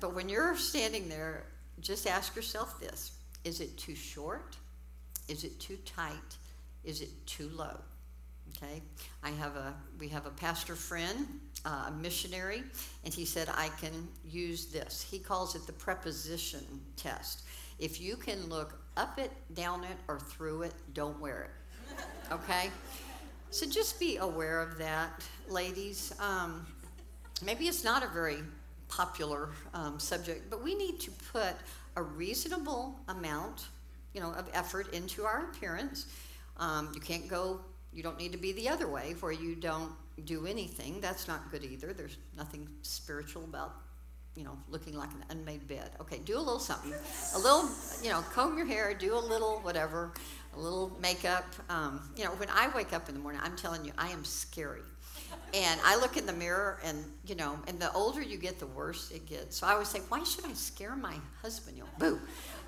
but when you're standing there, just ask yourself this Is it too short? Is it too tight? Is it too low? Okay, I have a we have a pastor friend, uh, a missionary, and he said I can use this. He calls it the preposition test. If you can look up it, down it, or through it, don't wear it. Okay, so just be aware of that, ladies. Um, maybe it's not a very popular um, subject, but we need to put a reasonable amount, you know, of effort into our appearance. Um, you can't go you don't need to be the other way where you don't do anything. That's not good either. There's nothing spiritual about, you know, looking like an unmade bed. Okay, do a little something. A little, you know, comb your hair, do a little whatever, a little makeup. Um, you know, when I wake up in the morning, I'm telling you, I am scary. And I look in the mirror, and you know, and the older you get, the worse it gets. So I always say, why should I scare my husband? You know, boo.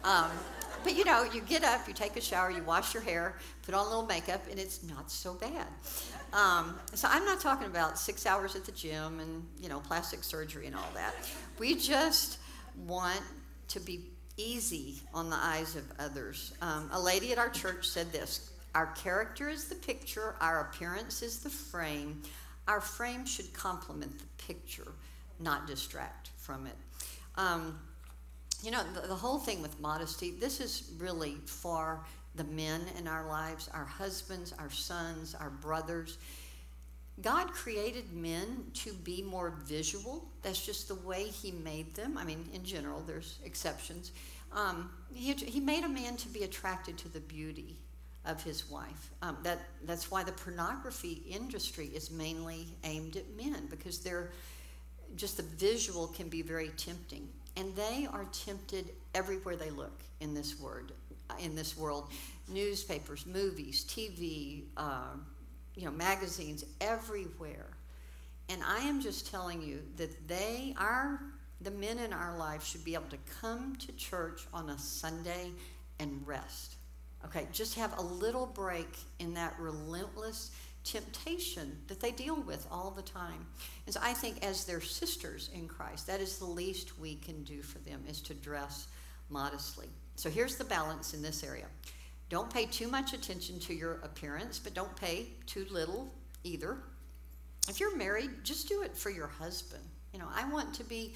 Um, but you know, you get up, you take a shower, you wash your hair, put on a little makeup, and it's not so bad. Um, so I'm not talking about six hours at the gym and you know plastic surgery and all that. We just want to be easy on the eyes of others. Um, a lady at our church said this: "Our character is the picture, our appearance is the frame. Our frame should complement the picture, not distract from it." Um, you know, the, the whole thing with modesty, this is really for the men in our lives, our husbands, our sons, our brothers. God created men to be more visual. That's just the way He made them. I mean, in general, there's exceptions. Um, he, he made a man to be attracted to the beauty of his wife. Um, that, that's why the pornography industry is mainly aimed at men because they're just the visual can be very tempting and they are tempted everywhere they look in this word, in this world. Newspapers, movies, TV, uh, you know, magazines, everywhere. And I am just telling you that they are the men in our life should be able to come to church on a Sunday and rest. Okay, just have a little break in that relentless temptation that they deal with all the time. And so I think as their sisters in Christ, that is the least we can do for them is to dress modestly. So here's the balance in this area. Don't pay too much attention to your appearance, but don't pay too little either. If you're married, just do it for your husband. You know, I want to be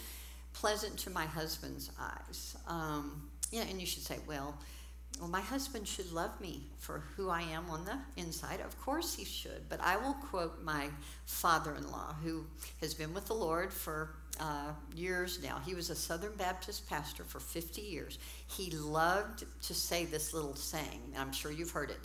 pleasant to my husband's eyes. Um, yeah, and you should say, well, well, my husband should love me for who I am on the inside. Of course he should. But I will quote my father in law, who has been with the Lord for uh, years now. He was a Southern Baptist pastor for 50 years. He loved to say this little saying, I'm sure you've heard it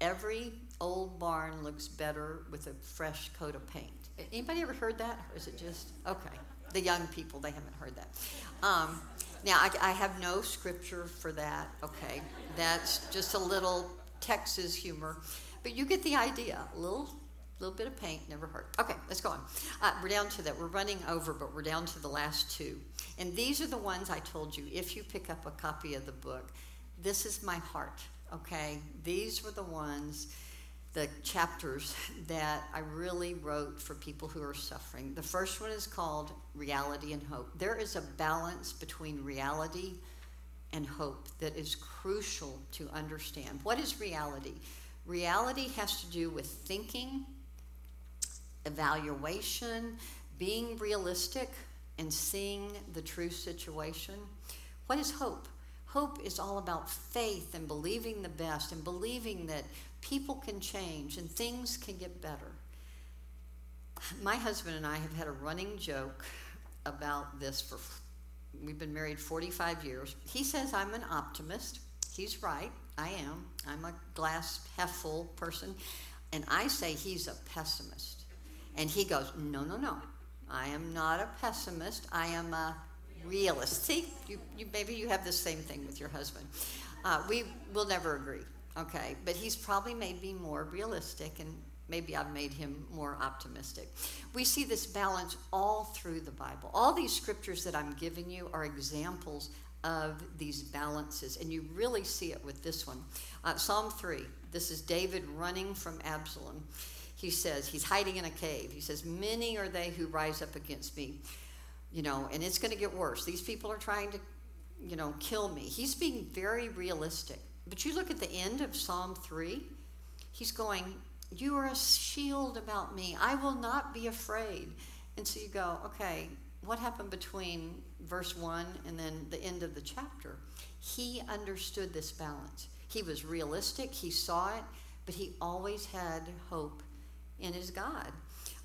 every old barn looks better with a fresh coat of paint. Anybody ever heard that? Or is it just, okay. The young people, they haven't heard that. Um, now, I, I have no scripture for that, okay? That's just a little Texas humor. But you get the idea. A little little bit of paint never hurt. Okay, let's go on. Uh, we're down to that. We're running over, but we're down to the last two. And these are the ones I told you if you pick up a copy of the book. This is my heart, okay? These were the ones, the chapters that I really wrote for people who are suffering. The first one is called Reality and Hope. There is a balance between reality and hope that is crucial to understand. What is reality? Reality has to do with thinking, evaluation, being realistic, and seeing the true situation. What is hope? Hope is all about faith and believing the best and believing that people can change and things can get better. My husband and I have had a running joke about this for we've been married 45 years. He says I'm an optimist. He's right. I am. I'm a glass half full person. And I say he's a pessimist. And he goes, No, no, no. I am not a pessimist. I am a realist. See, you, you, maybe you have the same thing with your husband. Uh, we will never agree, okay? But he's probably made me more realistic, and maybe I've made him more optimistic. We see this balance all through the Bible. All these scriptures that I'm giving you are examples of these balances, and you really see it with this one. Uh, Psalm 3, this is David running from Absalom he says, he's hiding in a cave. He says, Many are they who rise up against me. You know, and it's going to get worse. These people are trying to, you know, kill me. He's being very realistic. But you look at the end of Psalm 3, he's going, You are a shield about me. I will not be afraid. And so you go, okay, what happened between verse 1 and then the end of the chapter? He understood this balance. He was realistic, he saw it, but he always had hope in his God.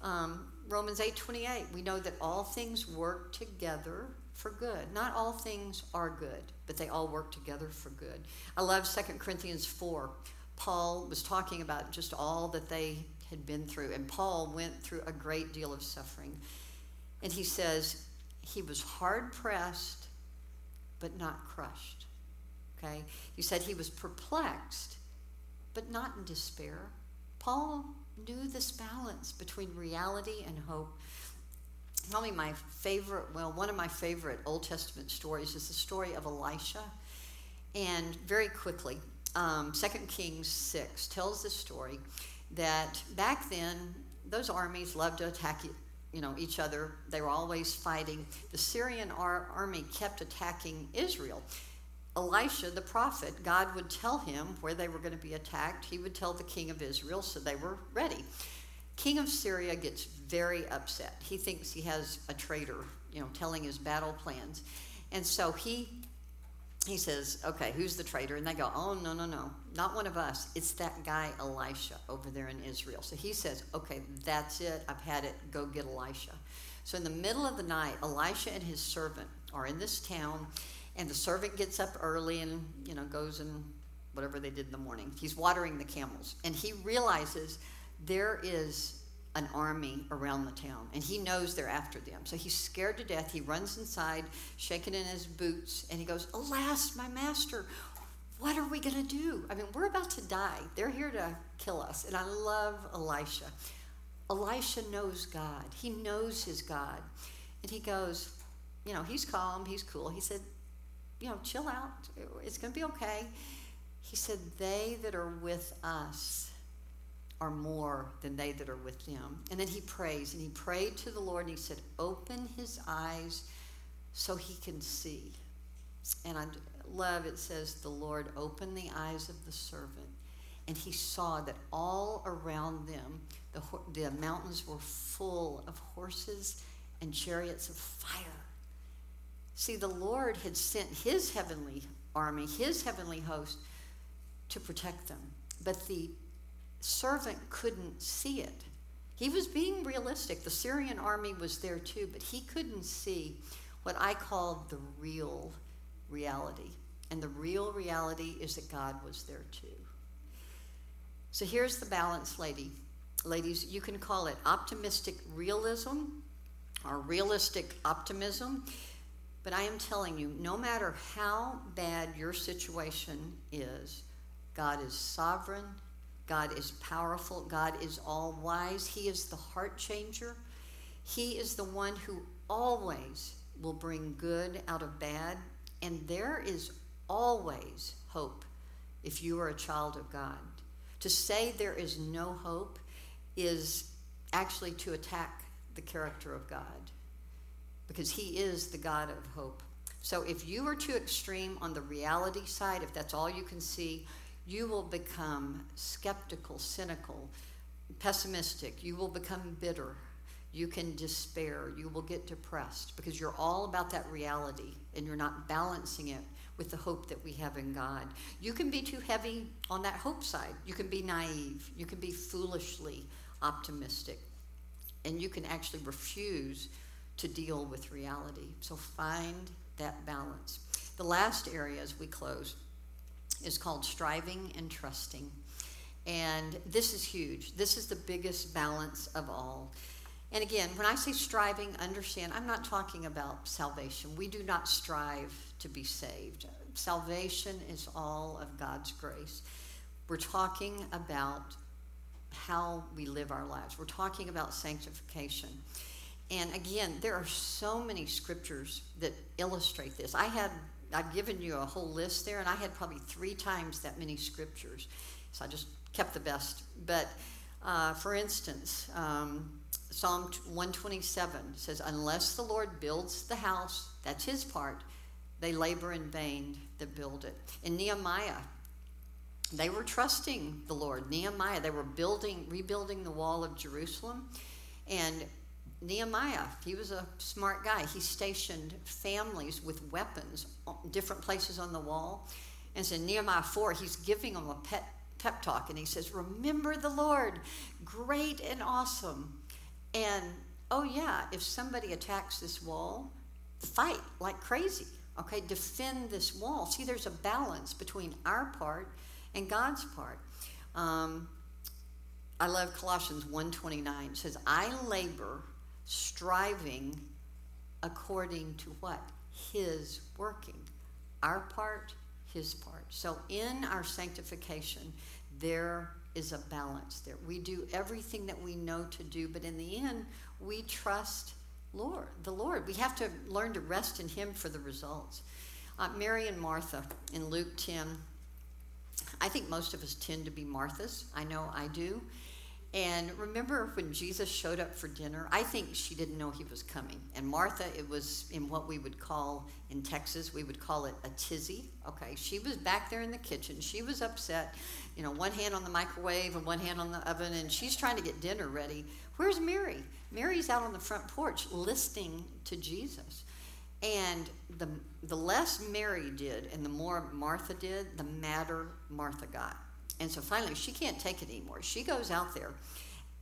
Um, Romans 8 28, we know that all things work together for good. Not all things are good, but they all work together for good. I love 2 Corinthians 4. Paul was talking about just all that they had been through, and Paul went through a great deal of suffering. And he says he was hard pressed, but not crushed. Okay? He said he was perplexed, but not in despair. Paul knew this balance between reality and hope. Probably my favorite, well, one of my favorite Old Testament stories is the story of Elisha. And very quickly, um, 2 Kings 6 tells the story that back then, those armies loved to attack you know, each other. They were always fighting. The Syrian ar- army kept attacking Israel. Elisha, the prophet, God would tell him where they were going to be attacked. He would tell the king of Israel, so they were ready. King of Syria gets very upset. He thinks he has a traitor, you know, telling his battle plans. And so he he says, "Okay, who's the traitor?" And they go, "Oh, no, no, no. Not one of us. It's that guy Elisha over there in Israel." So he says, "Okay, that's it. I've had it. Go get Elisha." So in the middle of the night, Elisha and his servant are in this town and the servant gets up early and, you know, goes and whatever they did in the morning. He's watering the camels. And he realizes there is an army around the town and he knows they're after them. So he's scared to death. He runs inside, shaking in his boots, and he goes, Alas, my master, what are we going to do? I mean, we're about to die. They're here to kill us. And I love Elisha. Elisha knows God, he knows his God. And he goes, you know, he's calm, he's cool. He said, you know, chill out. It's going to be okay. He said, They that are with us are more than they that are with them. And then he prays, and he prayed to the Lord, and he said, Open his eyes so he can see. And I love it says, The Lord opened the eyes of the servant, and he saw that all around them, the, the mountains were full of horses and chariots of fire. See, the Lord had sent his heavenly army, his heavenly host, to protect them. But the servant couldn't see it. He was being realistic. The Syrian army was there too, but he couldn't see what I call the real reality. And the real reality is that God was there too. So here's the balance, lady. Ladies, you can call it optimistic realism or realistic optimism. But I am telling you, no matter how bad your situation is, God is sovereign, God is powerful, God is all wise, He is the heart changer. He is the one who always will bring good out of bad, and there is always hope if you are a child of God. To say there is no hope is actually to attack the character of God because He is the God of hope. So if you are too extreme on the reality side, if that's all you can see, you will become skeptical, cynical, pessimistic. You will become bitter. You can despair. You will get depressed because you're all about that reality and you're not balancing it with the hope that we have in God. You can be too heavy on that hope side. You can be naive. You can be foolishly optimistic. And you can actually refuse to deal with reality. So find that balance. The last area as we close is called striving and trusting. And this is huge. This is the biggest balance of all. And again, when I say striving, understand, I'm not talking about salvation. We do not strive to be saved. Salvation is all of God's grace. We're talking about how we live our lives, we're talking about sanctification. And again, there are so many scriptures that illustrate this. I had I've given you a whole list there, and I had probably three times that many scriptures. So I just kept the best. But uh, for instance, um, Psalm 127 says, Unless the Lord builds the house, that's his part, they labor in vain that build it. In Nehemiah, they were trusting the Lord. Nehemiah, they were building, rebuilding the wall of Jerusalem. And Nehemiah, he was a smart guy. He stationed families with weapons different places on the wall. And so in Nehemiah 4, he's giving them a pet, pep talk, and he says, Remember the Lord, great and awesome. And oh, yeah, if somebody attacks this wall, fight like crazy. Okay, defend this wall. See, there's a balance between our part and God's part. Um, I love Colossians 1:29. It says, "I labor striving according to what? His working. Our part, His part. So in our sanctification, there is a balance there. We do everything that we know to do, but in the end, we trust Lord, the Lord. We have to learn to rest in Him for the results. Uh, Mary and Martha in Luke 10. I think most of us tend to be Marthas. I know I do. And remember when Jesus showed up for dinner? I think she didn't know he was coming. And Martha, it was in what we would call in Texas, we would call it a tizzy. Okay, she was back there in the kitchen. She was upset, you know, one hand on the microwave and one hand on the oven, and she's trying to get dinner ready. Where's Mary? Mary's out on the front porch listening to Jesus. And the, the less Mary did and the more Martha did, the madder Martha got. And so finally, she can't take it anymore. She goes out there,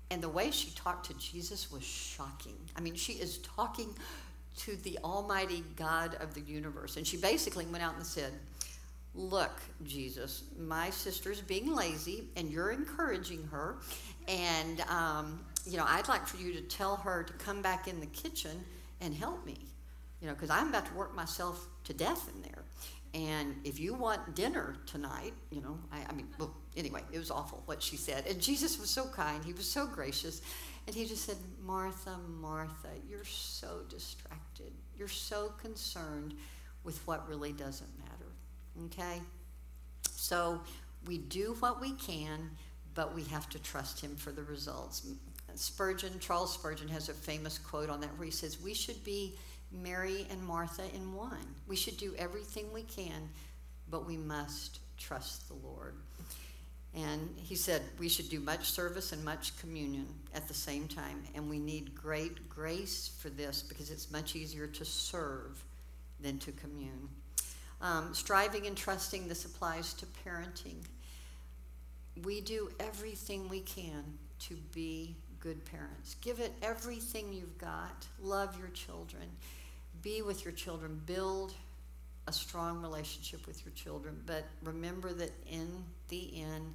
and the way she talked to Jesus was shocking. I mean, she is talking to the Almighty God of the universe. And she basically went out and said, Look, Jesus, my sister's being lazy, and you're encouraging her. And, um, you know, I'd like for you to tell her to come back in the kitchen and help me, you know, because I'm about to work myself to death in there. And if you want dinner tonight, you know, I, I mean, well, anyway, it was awful what she said. And Jesus was so kind, he was so gracious. And he just said, Martha, Martha, you're so distracted. You're so concerned with what really doesn't matter. Okay? So we do what we can, but we have to trust him for the results. Spurgeon, Charles Spurgeon, has a famous quote on that where he says, We should be Mary and Martha in one. We should do everything we can, but we must trust the Lord. And he said we should do much service and much communion at the same time. And we need great grace for this because it's much easier to serve than to commune. Um, striving and trusting, this applies to parenting. we do everything we can to be good parents. Give it everything you've got. Love your children. Be with your children. Build a strong relationship with your children. But remember that in the end,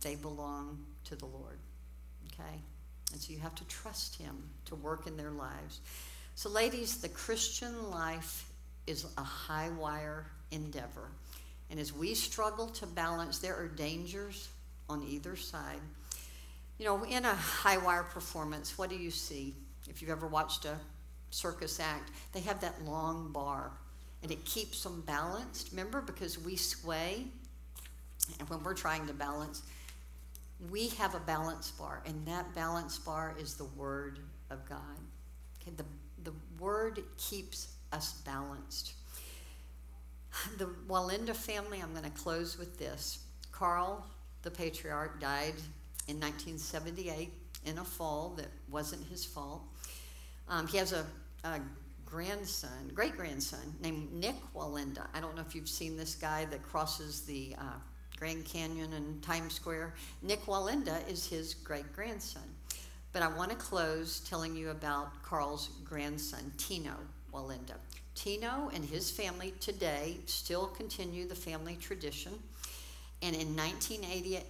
they belong to the Lord. Okay? And so you have to trust Him to work in their lives. So, ladies, the Christian life is a high wire endeavor. And as we struggle to balance, there are dangers on either side. You know, in a high wire performance, what do you see? If you've ever watched a circus act, they have that long bar and it keeps them balanced. Remember, because we sway, and when we're trying to balance, we have a balance bar, and that balance bar is the Word of God. Okay, the, the Word keeps us balanced. The Wallenda family, I'm going to close with this. Karl, the patriarch, died in 1978 in a fall that wasn't his fault. Um, he has a, a grandson, great grandson, named Nik Wallenda. I don't know if you've seen this guy that crosses the uh, Grand Canyon and Times Square. Nik Wallenda is his great grandson. But I want to close telling you about Karl's grandson, Tino Wallenda. Tino and his family today still continue the family tradition. And in 1980,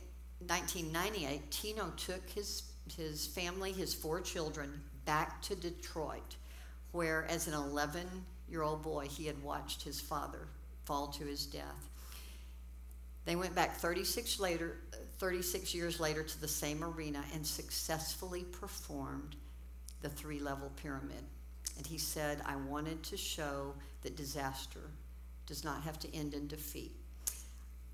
1998, Tino took his, his family, his four children, back to Detroit, where as an 11 year old boy he had watched his father fall to his death. They went back 36, later, 36 years later to the same arena and successfully performed the three level pyramid. And he said, I wanted to show that disaster does not have to end in defeat.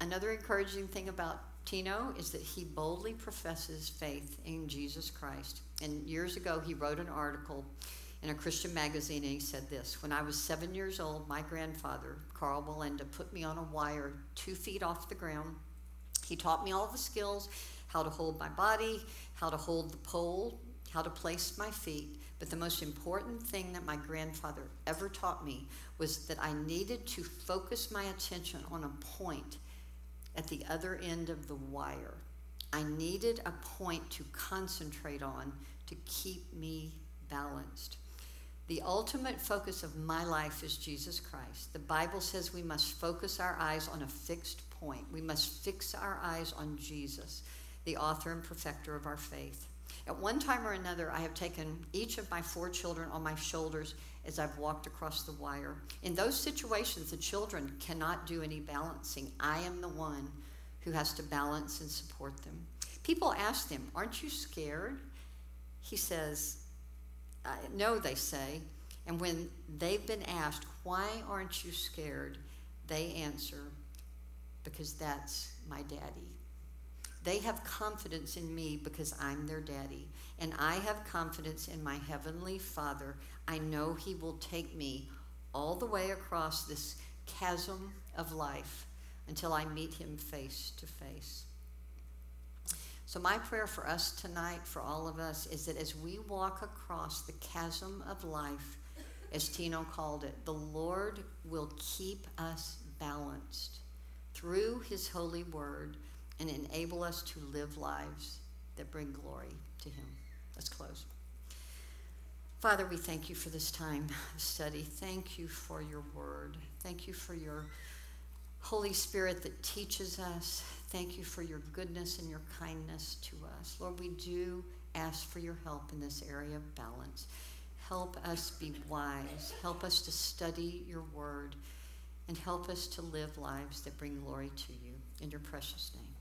Another encouraging thing about Tino is that he boldly professes faith in Jesus Christ. And years ago, he wrote an article in a Christian magazine, and he said this When I was seven years old, my grandfather, Karl Wallenda, put me on a wire two feet off the ground. He taught me all the skills how to hold my body, how to hold the pole, how to place my feet. But the most important thing that my grandfather ever taught me was that I needed to focus my attention on a point at the other end of the wire. I needed a point to concentrate on to keep me balanced. The ultimate focus of my life is Jesus Christ. The Bible says we must focus our eyes on a fixed point. We must fix our eyes on Jesus, the author and perfecter of our faith. At one time or another, I have taken each of my four children on my shoulders as I've walked across the wire. In those situations, the children cannot do any balancing. I am the one who has to balance and support them. People ask him, Aren't you scared? He says, uh, no, they say. And when they've been asked, why aren't you scared? They answer, because that's my daddy. They have confidence in me because I'm their daddy. And I have confidence in my heavenly Father. I know He will take me all the way across this chasm of life until I meet Him face to face. So, my prayer for us tonight, for all of us, is that as we walk across the chasm of life, as Tino called it, the Lord will keep us balanced through His holy word and enable us to live lives that bring glory to Him. Let's close. Father, we thank you for this time of study. Thank you for your word. Thank you for your Holy Spirit that teaches us. Thank you for your goodness and your kindness to us. Lord, we do ask for your help in this area of balance. Help us be wise. Help us to study your word. And help us to live lives that bring glory to you. In your precious name.